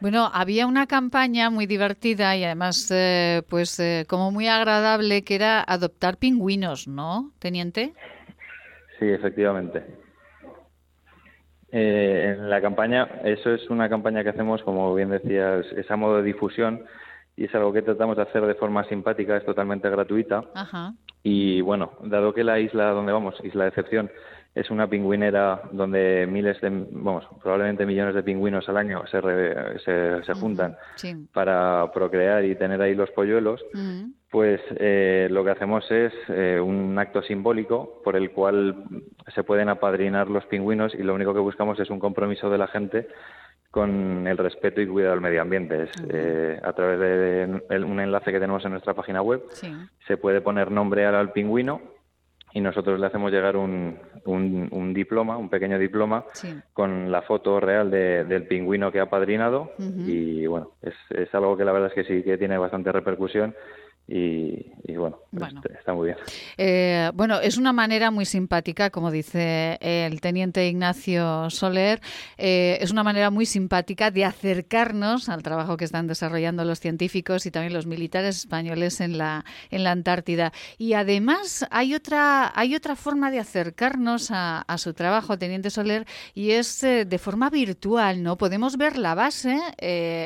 Bueno, había una campaña muy divertida y además, eh, pues, como muy agradable, que era adoptar pingüinos, ¿no, teniente? Sí, efectivamente. Eh, en la campaña, eso es una campaña que hacemos, como bien decías, es a modo de difusión y es algo que tratamos de hacer de forma simpática, es totalmente gratuita. Y bueno, dado que la isla donde vamos, Isla de Excepción, es una pingüinera donde miles de, vamos, probablemente millones de pingüinos al año se, se, juntan para procrear y tener ahí los polluelos, pues eh, lo que hacemos es eh, un acto simbólico por el cual se pueden apadrinar los pingüinos y lo único que buscamos es un compromiso de la gente con el respeto y cuidado del medio ambiente. Es, eh, a través de, un enlace que tenemos en nuestra página web se puede poner nombre al pingüino y nosotros le hacemos llegar un, un, diploma, un pequeño diploma, con la foto real del pingüino que ha padrinado y bueno, es, es algo que la verdad es que sí que tiene bastante repercusión y, bueno, está muy bien. Eh, bueno, es una manera muy simpática, como dice el teniente Ignacio Soler, eh, es una manera muy simpática de acercarnos al trabajo que están desarrollando los científicos y también los militares españoles en la, en la Antártida. Y además hay otra, hay otra forma de acercarnos a, su trabajo, teniente Soler, y es eh, de forma virtual, ¿no? Podemos ver la base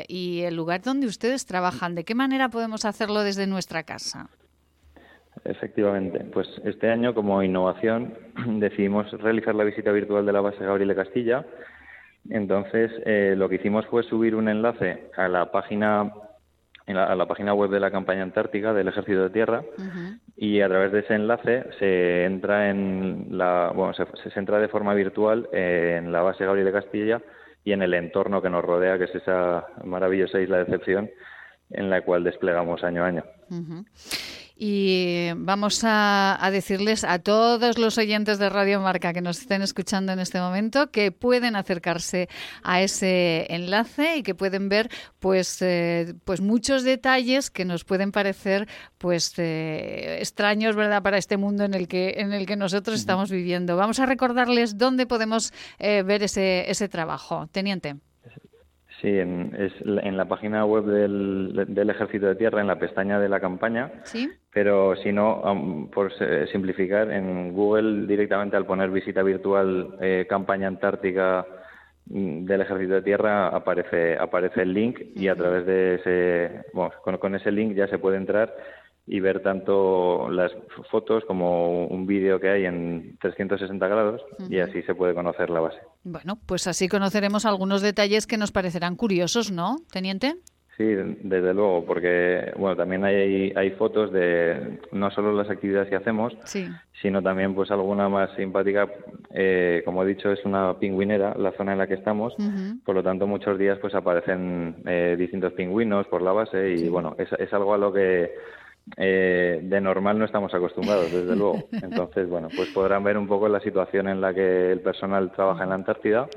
y el lugar donde ustedes trabajan. ¿De qué manera podemos hacerlo desde nuestra casa. Efectivamente, pues este año como innovación decidimos realizar la visita virtual de la base Gabriel de Castilla. Entonces eh, lo que hicimos fue subir un enlace a la página a la página web de la campaña antártica del Ejército de Tierra y a través de ese enlace se entra en la bueno se, se entra de forma virtual en la base Gabriel de Castilla y en el entorno que nos rodea que es esa maravillosa isla de excepción en la cual desplegamos año a año. Y vamos a, decirles a todos los oyentes de Radio Marca que nos estén escuchando en este momento que pueden acercarse a ese enlace y que pueden ver pues, eh, pues muchos detalles que nos pueden parecer pues eh, extraños verdad para este mundo en el que en el que nosotros estamos viviendo. Vamos a recordarles dónde podemos eh, ver ese, ese trabajo, teniente. Sí, en, es en la página web del, del, Ejército de Tierra, en la pestaña de la campaña. Sí. Pero si no, por simplificar, en Google directamente al poner visita virtual eh, campaña antártica mm, del Ejército de Tierra aparece aparece el link y a través de ese, bueno, con, con ese link ya se puede entrar y ver tanto las fotos como un vídeo que hay en 360 grados y así se puede conocer la base. Bueno, pues así conoceremos algunos detalles que nos parecerán curiosos, ¿no, teniente? Sí, desde luego, porque bueno, también hay, hay fotos de no solo las actividades que hacemos, sino también pues alguna más simpática. Eh, como he dicho, es una pingüinera la zona en la que estamos, por lo tanto muchos días pues aparecen eh, distintos pingüinos por la base y bueno, es, es algo a lo que eh, de normal no estamos acostumbrados, desde luego. Entonces, bueno, pues podrán ver un poco la situación en la que el personal trabaja en la Antártida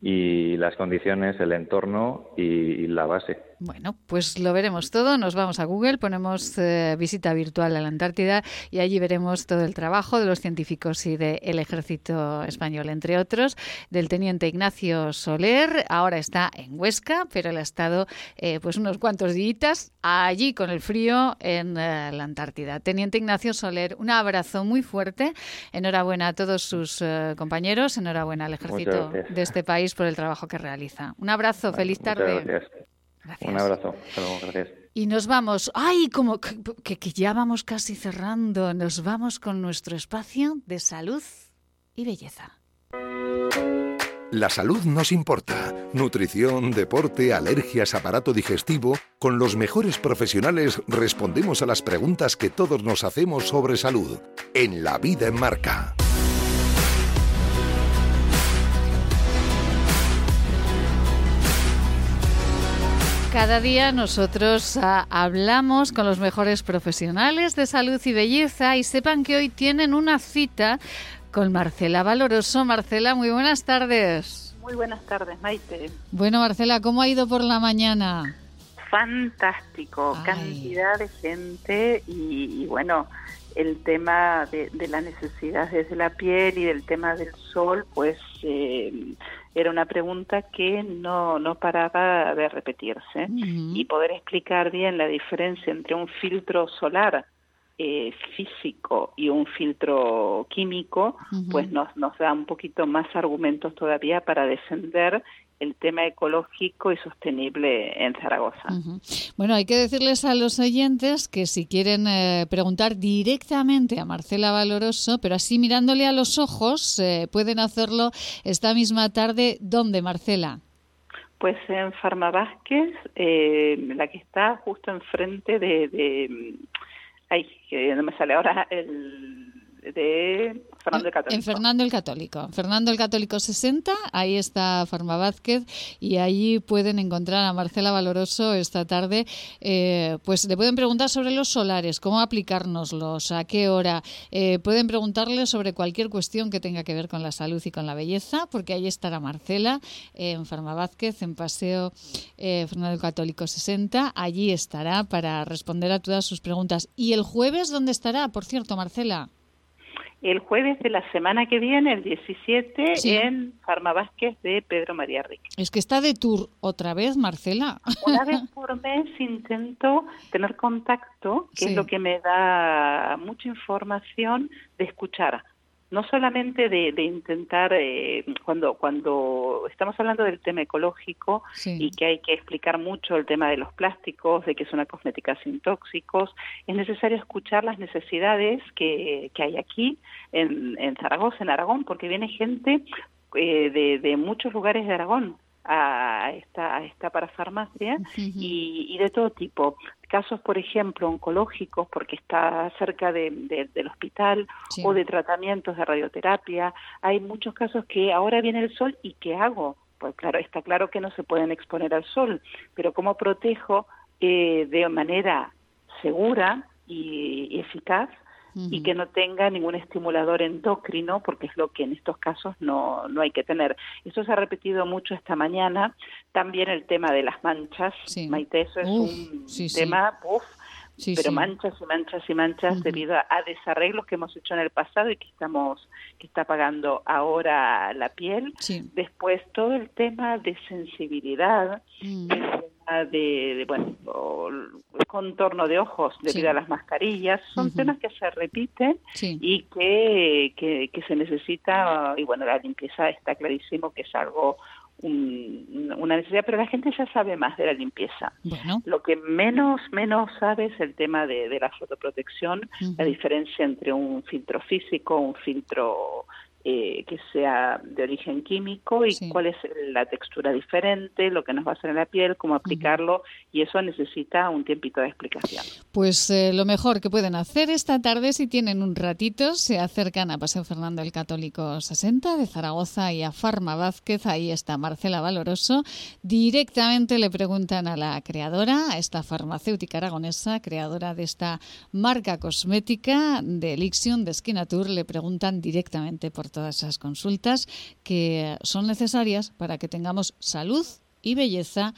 y las condiciones, el entorno y la base. Bueno, pues lo veremos todo. Nos vamos a Google, ponemos eh, visita virtual a la Antártida y allí veremos todo el trabajo de los científicos y del ejército español, entre otros, del teniente Ignacio Soler. Ahora está en Huesca, pero él ha estado eh, pues unos cuantos días allí con el frío en eh, la Antártida. Teniente Ignacio Soler, un abrazo muy fuerte. Enhorabuena a todos sus compañeros, enhorabuena al ejército de este país por el trabajo que realiza. Un abrazo, feliz tarde. Un abrazo. gracias. Y nos vamos, ay, como que, que, ya vamos casi cerrando, nos vamos con nuestro espacio de salud y belleza. La salud nos importa. Nutrición, deporte, alergias, aparato digestivo. Con los mejores profesionales respondemos a las preguntas que todos nos hacemos sobre salud. En La Vida en Marca. Cada día nosotros ah, hablamos con los mejores profesionales de salud y belleza y sepan que hoy tienen una cita con Marcela Valoroso. Marcela, muy buenas tardes. Muy buenas tardes, Maite. Bueno, Marcela, ¿cómo ha ido por la mañana? Fantástico, cantidad de gente y, bueno, el tema de, de, las necesidades de la piel y del tema del sol, pues eh, era una pregunta que no, no paraba de repetirse y poder explicar bien la diferencia entre un filtro solar eh, físico y un filtro químico, pues nos, nos da un poquito más argumentos todavía para defender el tema ecológico y sostenible en Zaragoza. Bueno, hay que decirles a los oyentes que si quieren eh, preguntar directamente a Marcela Valoroso, pero así mirándole a los ojos, eh, pueden hacerlo esta misma tarde. ¿Dónde, Marcela? Pues en Farma Vázquez, eh, la que está justo enfrente de, de ay, que no me sale ahora el de Fernando el Católico. En Fernando el Católico. Fernando el Católico 60, ahí está Farma Vázquez y allí pueden encontrar a Marcela Valoroso esta tarde. Eh, pues le pueden preguntar sobre los solares, cómo aplicárnoslos, a qué hora. Eh, pueden preguntarle sobre cualquier cuestión que tenga que ver con la salud y con la belleza, porque ahí estará Marcela en Farma Vázquez, en Paseo eh, Fernando el Católico 60. Allí estará para responder a todas sus preguntas. ¿Y el jueves dónde estará, por cierto, Marcela? El jueves de la semana que viene, el 17, en Farma Vázquez de Pedro María Rick. Es que está de tour otra vez, Marcela. Una vez por mes intento tener contacto, que es lo que me da mucha información de escuchar no solamente de, intentar, eh, cuando, cuando estamos hablando del tema ecológico y que hay que explicar mucho el tema de los plásticos, de que es una cosmética sin tóxicos, es necesario escuchar las necesidades que, que hay aquí en, en Zaragoza, en Aragón, porque viene gente eh, de, de muchos lugares de Aragón a esta, a esta parafarmacia y, y, de todo tipo. Casos, por ejemplo, oncológicos, porque está cerca de, del hospital, o de tratamientos de radioterapia. Hay muchos casos que ahora viene el sol y ¿qué hago? Pues claro, está claro que no se pueden exponer al sol, pero ¿cómo protejo eh, de manera segura y eficaz y que no tenga ningún estimulador endocrino, porque es lo que en estos casos no, no hay que tener. Eso se ha repetido mucho esta mañana. También el tema de las manchas, Maite, eso es un tema, pero manchas y manchas y manchas debido a, desarreglos que hemos hecho en el pasado y que estamos que está pagando ahora la piel. Después todo el tema de sensibilidad, mm de, bueno, el contorno de ojos debido a las mascarillas, son temas que se repiten y que, que, se necesita, y bueno, la limpieza está clarísimo que es algo una necesidad, pero la gente ya sabe más de la limpieza. Lo que menos menos sabe es el tema de, de la fotoprotección, la diferencia entre un filtro físico, un filtro eh, que sea de origen químico y cuál es la textura diferente, lo que nos va a hacer en la piel, cómo aplicarlo y eso necesita un tiempito de explicación. Pues eh, lo mejor que pueden hacer esta tarde si tienen un ratito, se acercan a Paseo Fernando el Católico 60 de Zaragoza y a Farma Vázquez, ahí está Marcela Valoroso, directamente le preguntan a la creadora, a esta farmacéutica aragonesa, creadora de esta marca cosmética de Elixion, de Skinatur, le preguntan directamente por todas esas consultas que son necesarias para que tengamos salud y belleza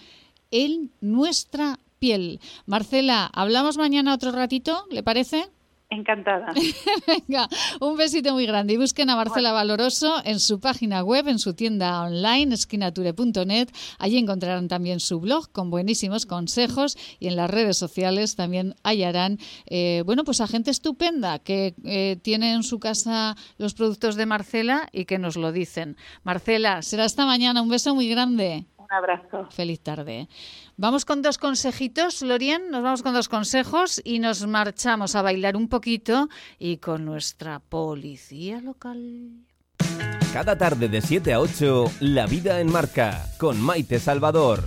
en nuestra piel. Marcela, ¿hablamos mañana otro ratito? ¿Le parece? Encantada. Venga, un besito muy grande. Y busquen a Marcela Valoroso en su página web, en su tienda online, esquinature.net. Allí encontrarán también su blog con buenísimos consejos y en las redes sociales también hallarán, eh, bueno, pues a gente estupenda que eh, tiene en su casa los productos de Marcela y que nos lo dicen. Marcela, será esta mañana. Un beso muy grande. Un abrazo. Feliz tarde. Vamos con dos consejitos, Lorien, nos vamos con dos consejos y nos marchamos a bailar un poquito y con nuestra policía local. Cada tarde de 7 a 8, La vida en marca, con Maite Salvador.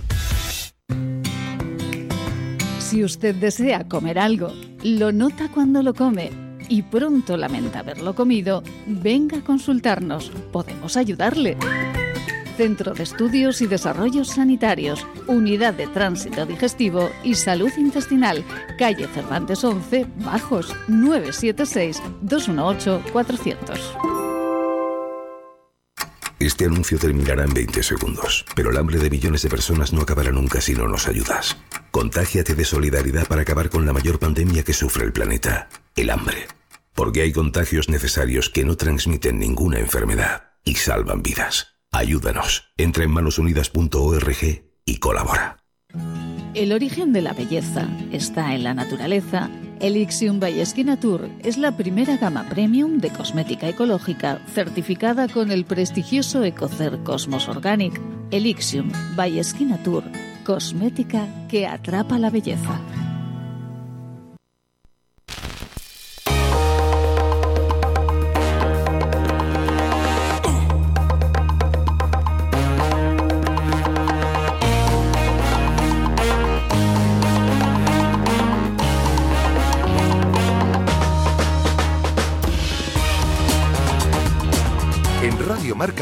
Si usted desea comer algo, lo nota cuando lo come y pronto lamenta haberlo comido, venga a consultarnos. Podemos ayudarle. Centro de Estudios y Desarrollos Sanitarios, Unidad de Tránsito Digestivo y Salud Intestinal, calle Cervantes 11, Bajos, 976-218-400. Este anuncio terminará en 20 segundos, pero el hambre de millones de personas no acabará nunca si no nos ayudas. Contágiate de solidaridad para acabar con la mayor pandemia que sufre el planeta, el hambre. Porque hay contagios necesarios que no transmiten ninguna enfermedad y salvan vidas. Ayúdanos. Entra en manosunidas.org y colabora. El origen de la belleza está en la naturaleza. Elixium by Tour es la primera gama premium de cosmética ecológica certificada con el prestigioso Ecocer Cosmos Organic. Elixium by Tour, cosmética que atrapa la belleza.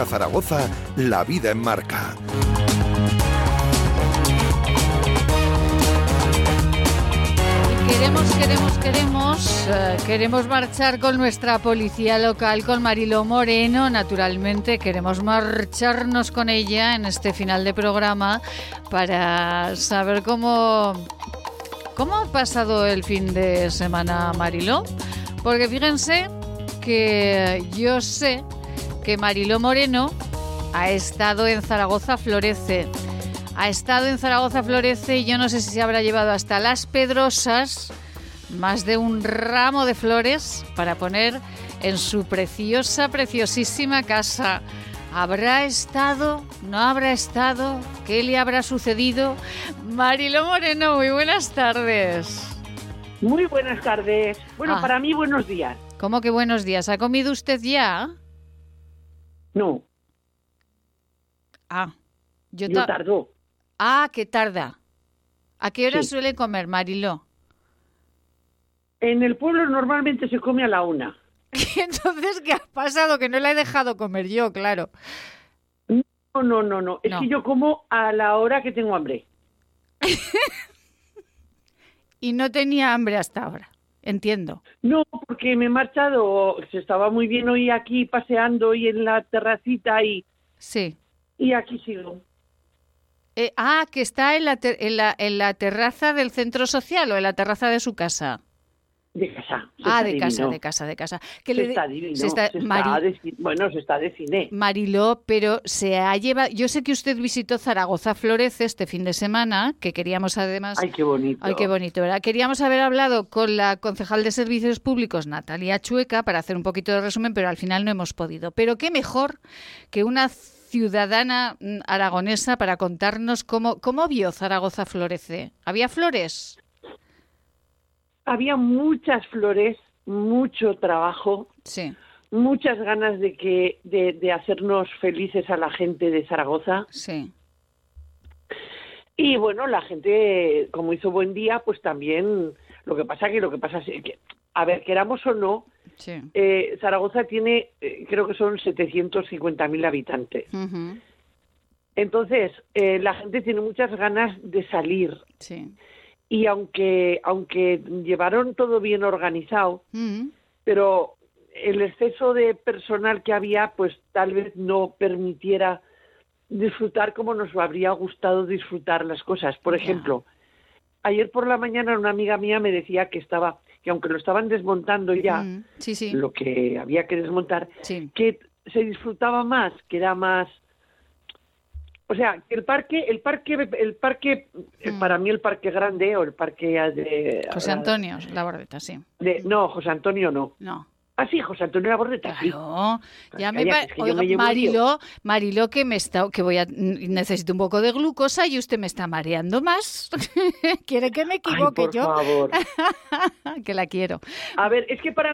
Zaragoza, La Vida en Marca. Queremos, queremos, queremos, eh, queremos marchar con nuestra policía local, con Marilo Moreno, naturalmente. Queremos marcharnos con ella en este final de programa para saber cómo, cómo ha pasado el fin de semana, Marilo. Porque fíjense que yo sé que Mariló Moreno ha estado en Zaragoza Florece. Ha estado en Zaragoza Florece y yo no sé si se habrá llevado hasta las Pedrosas más de un ramo de flores para poner en su preciosa, preciosísima casa. ¿Habrá estado? ¿No habrá estado? ¿Qué le habrá sucedido? Mariló Moreno, muy buenas tardes. Muy buenas tardes. Bueno, ah. para mí buenos días. ¿Cómo que buenos días? ¿Ha comido usted ya? No. Ah, yo, tardo. Ah, que tarda. ¿A qué hora suele comer, Mariló? En el pueblo normalmente se come a la una. Entonces, ¿qué ha pasado? Que no la he dejado comer yo, claro. No, no, no, no. Es que yo como a la hora que tengo hambre. y no tenía hambre hasta ahora. Entiendo. No, porque me he marchado, se estaba muy bien hoy aquí paseando y en la terracita y... Sí. Y aquí sigo. Eh, ah, que está en la, en, la, en la terraza del centro social o en la terraza de su casa. De casa. Ah, de casa, de casa, de casa. Que se está divino. Se está, bueno, se está de cine. Mariló, pero se ha llevado... Yo sé que usted visitó Zaragoza Florece este fin de semana, que queríamos además... Ay, qué bonito. Ay, qué bonito, ¿verdad? Queríamos haber hablado con la concejal de Servicios Públicos, Natalia Chueca, para hacer un poquito de resumen, pero al final no hemos podido. Pero qué mejor que una ciudadana mm, aragonesa para contarnos cómo, cómo vio Zaragoza Florece. ¿Había flores? Había muchas flores, mucho trabajo, sí. muchas ganas de que de, hacernos felices a la gente de Zaragoza. Sí. Y bueno, la gente, como hizo buen día, pues también lo que pasa que lo que pasa es que, a ver, queramos o no, eh, Zaragoza tiene, eh, creo que son 750.000 habitantes. Entonces, eh, la gente tiene muchas ganas de salir. Sí y aunque aunque llevaron todo bien organizado, mm. pero el exceso de personal que había, pues tal vez no permitiera disfrutar como nos habría gustado disfrutar las cosas. Por ejemplo, ayer por la mañana una amiga mía me decía que estaba que aunque lo estaban desmontando ya, Mm, sí, sí. lo que había que desmontar, Sí. que se disfrutaba más, que era más o sea, el parque, el parque, el parque, eh, para mí el parque grande o el parque de... José Antonio, la bordeta, sí. de- no, José Antonio no. No. Ah, sí, José Antonio la bordeta, sí. Claro, ya me Calla, pa- que es que yo Oiga, me que está, que voy a necesito un poco de glucosa y usted me está mareando más. ¿Quiere que me equivoque Ay, por yo? favor. que la quiero. A ver, es que para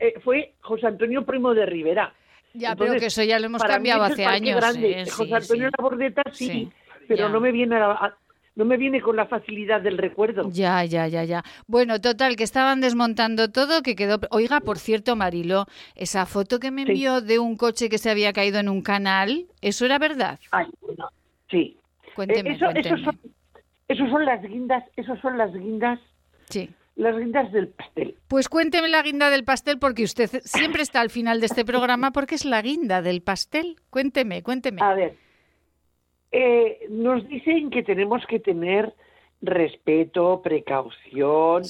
eh, fue José Antonio Primo de Rivera. Ya, pero que eso ya lo hemos cambiado es hace años, grande. eh, José sí, Antonio sí. la Bordeta sí, Sí, pero ya. no me viene a la- a- no me viene con la facilidad del recuerdo. Ya, ya, ya, ya. Bueno, total, que estaban desmontando todo, que quedó... Oiga, por cierto, Mariló, esa foto que me envió de un coche que se había caído en un canal, ¿eso era verdad? Ay, bueno, sí. Cuénteme, Eh, eso, cuénteme. Esos son, esos son las guindas, esos son las guindas, Sí. Las guindas del pastel. Pues cuénteme la guinda del pastel, porque usted siempre está al final de este programa porque es la guinda del pastel. Cuénteme, cuénteme. A ver, eh, nos dicen que tenemos que tener respeto, precaución,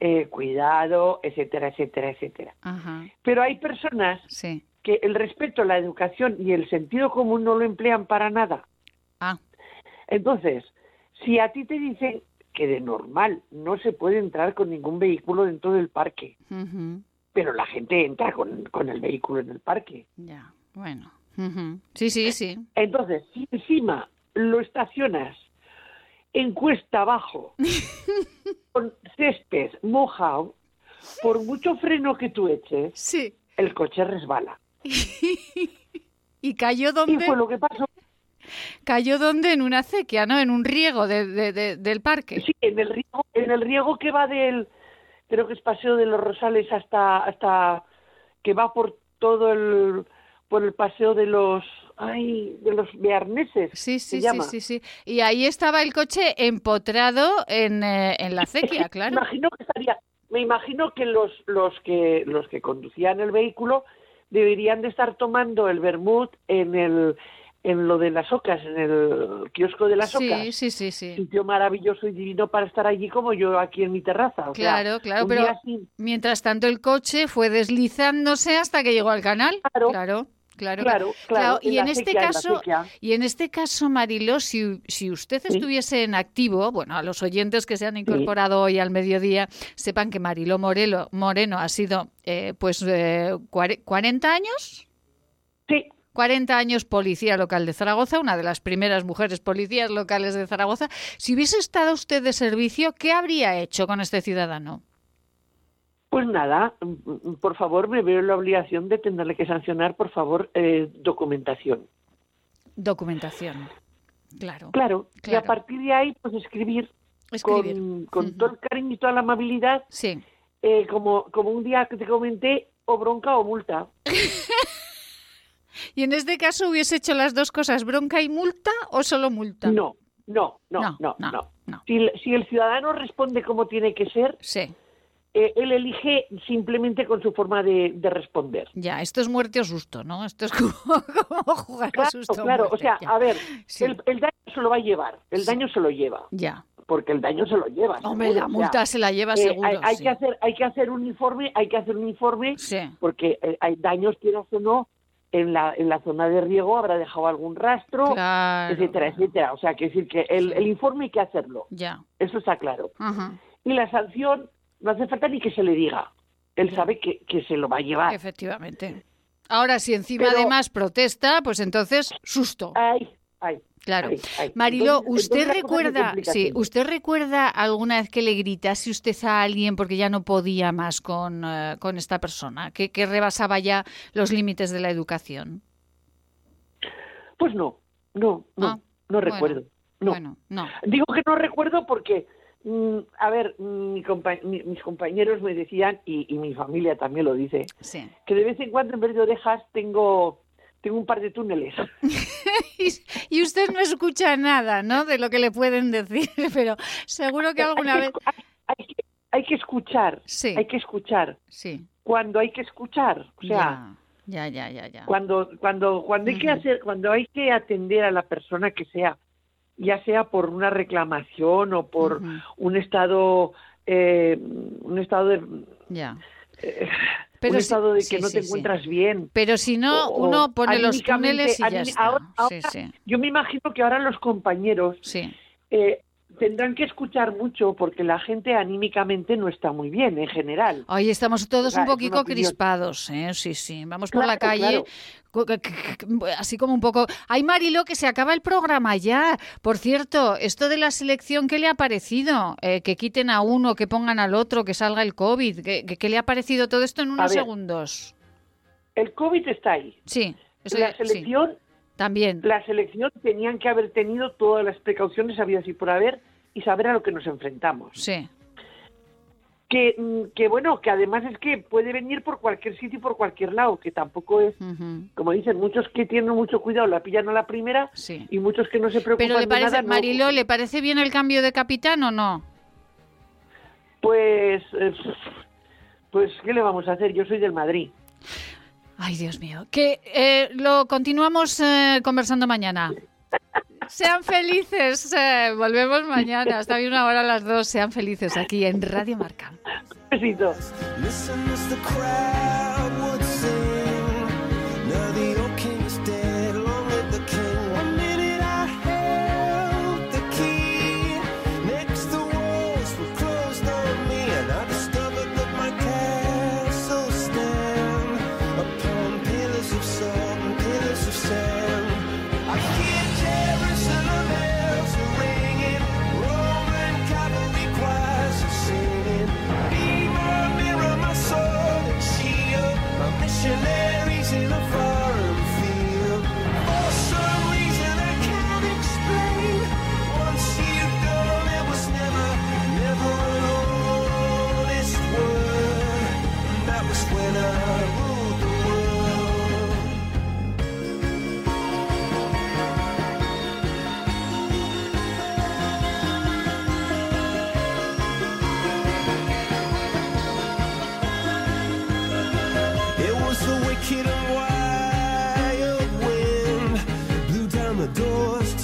eh, cuidado, etcétera, etcétera, etcétera. Ajá. Pero hay personas Sí. que el respeto, la educación y el sentido común no lo emplean para nada. Ah. Entonces, si a ti te dicen que de normal no se puede entrar con ningún vehículo dentro del parque, pero la gente entra con, con el vehículo en el parque. Ya, bueno. Sí, sí, sí. Entonces, si encima lo estacionas en cuesta abajo, con césped mojado, por mucho freno que tú eches, sí. el coche resbala. ¿Y cayó dónde? Y fue lo que pasó. ¿Cayó dónde? En una acequia, ¿no? En un riego de, de- de- del parque. Sí, en el riego, en el riego que va del, creo que es Paseo de los Rosales hasta, hasta que va por todo el, por el Paseo de los, ay, de los Bearneses. Sí, se sí, sí, llama. sí, sí. Y ahí estaba el coche empotrado en, eh, en la acequia, claro. Me imagino que estaría, me imagino que los, los que, los que conducían el vehículo deberían de estar tomando el vermut en el, en lo de las ocas, en el kiosco de las Sí, ocas. sí, sí, sí. Sitio maravilloso y divino para estar allí como yo aquí en mi terraza. O sea, Claro, claro, pero mientras tanto el coche fue deslizándose hasta que llegó al canal. Claro, claro, claro. Claro, Y en este caso, y en este caso, Marilo, si, si usted estuviese en activo, bueno, a los oyentes que se han incorporado hoy al mediodía, sepan que Marilo Morelo, Moreno ha sido, eh, pues, eh, cuare- 40 años. Sí. 40 años policía local de Zaragoza, una de las primeras mujeres policías locales de Zaragoza. Si hubiese estado usted de servicio, ¿qué habría hecho con este ciudadano? Pues nada, por favor, me veo en la obligación de tenerle que sancionar, por favor, eh, documentación. Documentación. Claro. Claro, y a Claro. partir de ahí, pues escribir, Escribir. con, con todo el cariño y toda la amabilidad, Sí. eh, como, como un día que te comenté, o bronca o multa. ¿Y en este caso hubiese hecho las dos cosas, bronca y multa o solo multa? No, no, no, No, no, no, no. Si, el- si el ciudadano responde como tiene que ser, Sí. eh, él elige simplemente con su forma de, de responder. Ya, esto es muerte o susto, ¿no? Esto es como, como jugar a Claro, susto. o claro, o sea, ya. a ver, Sí. el, el daño se lo va a llevar, el daño se lo lleva, Ya. porque el daño se lo lleva. Hombre, seguro, la o sea, multa se la lleva eh, seguro. hay, hay sí. que hacer, hay que hacer un informe, hay que hacer un informe, Sí. porque eh, hay daños quieras o no en la en la zona de riego habrá dejado algún rastro, Claro, etcétera, etcétera. O sea, que decir que el, el informe hay que hacerlo, Ya. eso está claro. Ajá. Y la sanción no hace falta ni que se le diga, él sabe que, que se lo va a llevar. Efectivamente. Ahora, si encima Pero- además protesta, pues entonces susto. Ay, ay. Claro. Entonces- ¿usted entonces recuerda, sí, usted recuerda alguna vez que le gritase usted a alguien porque ya no podía más con, eh, con esta persona, que, que rebasaba ya los límites de la educación? Pues no, no, no, Ah, no recuerdo. No. Bueno, no. Digo que no recuerdo porque, mm, a ver, mi compa- mi- mis compañeros me decían, y, y mi familia también lo dice, Sí. que de vez en cuando en vez de orejas tengo, tengo un par de túneles. y usted no escucha nada, ¿no? De lo que le pueden decir, pero seguro que alguna vez. Hay que escuchar, Sí. hay que escuchar. Sí. Cuando hay que escuchar, o sea, Ya, ya, ya, ya. Cuando, cuando, cuando hay que hacer, cuando hay que atender a la persona que sea, ya sea por una reclamación o por un estado, eh, un estado de, ya. Eh, Pero un estado de que no te encuentras bien. Pero si no, uno pone los túneles y ya está. yo me imagino que ahora los compañeros eh, tendrán que escuchar mucho porque la gente anímicamente no está muy bien en general. Hoy estamos todos un poquito crispados, ¿eh? Sí, sí. Vamos por la calle así como un poco... Ay, Marilo, que se acaba el programa ya. Por cierto, esto de la selección, ¿qué le ha parecido? Eh, que quiten a uno, que pongan al otro, que salga el COVID. ¿Qué, le ha parecido todo esto en unos segundos? El COVID está ahí. Sí. la selección también. La selección tenían que haber tenido todas las precauciones habidas y por haber y saber a lo que nos enfrentamos. Sí. Que, mm, que bueno, que además es que puede venir por cualquier sitio y por cualquier lado, que tampoco es, como dicen, muchos que tienen mucho cuidado la pillan a la primera y muchos que no se preocupan Pero le parece, de Marilo, ¿le parece bien el cambio de capitán o no? Pues, eh, pues, ¿qué le vamos a hacer? Yo soy del Madrid. Ay, Dios mío. Que eh, lo continuamos eh, conversando mañana. Sean felices. Eh, volvemos mañana. Hasta bien una hora a las dos. Sean felices aquí en Radio Marca. Besito.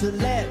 The.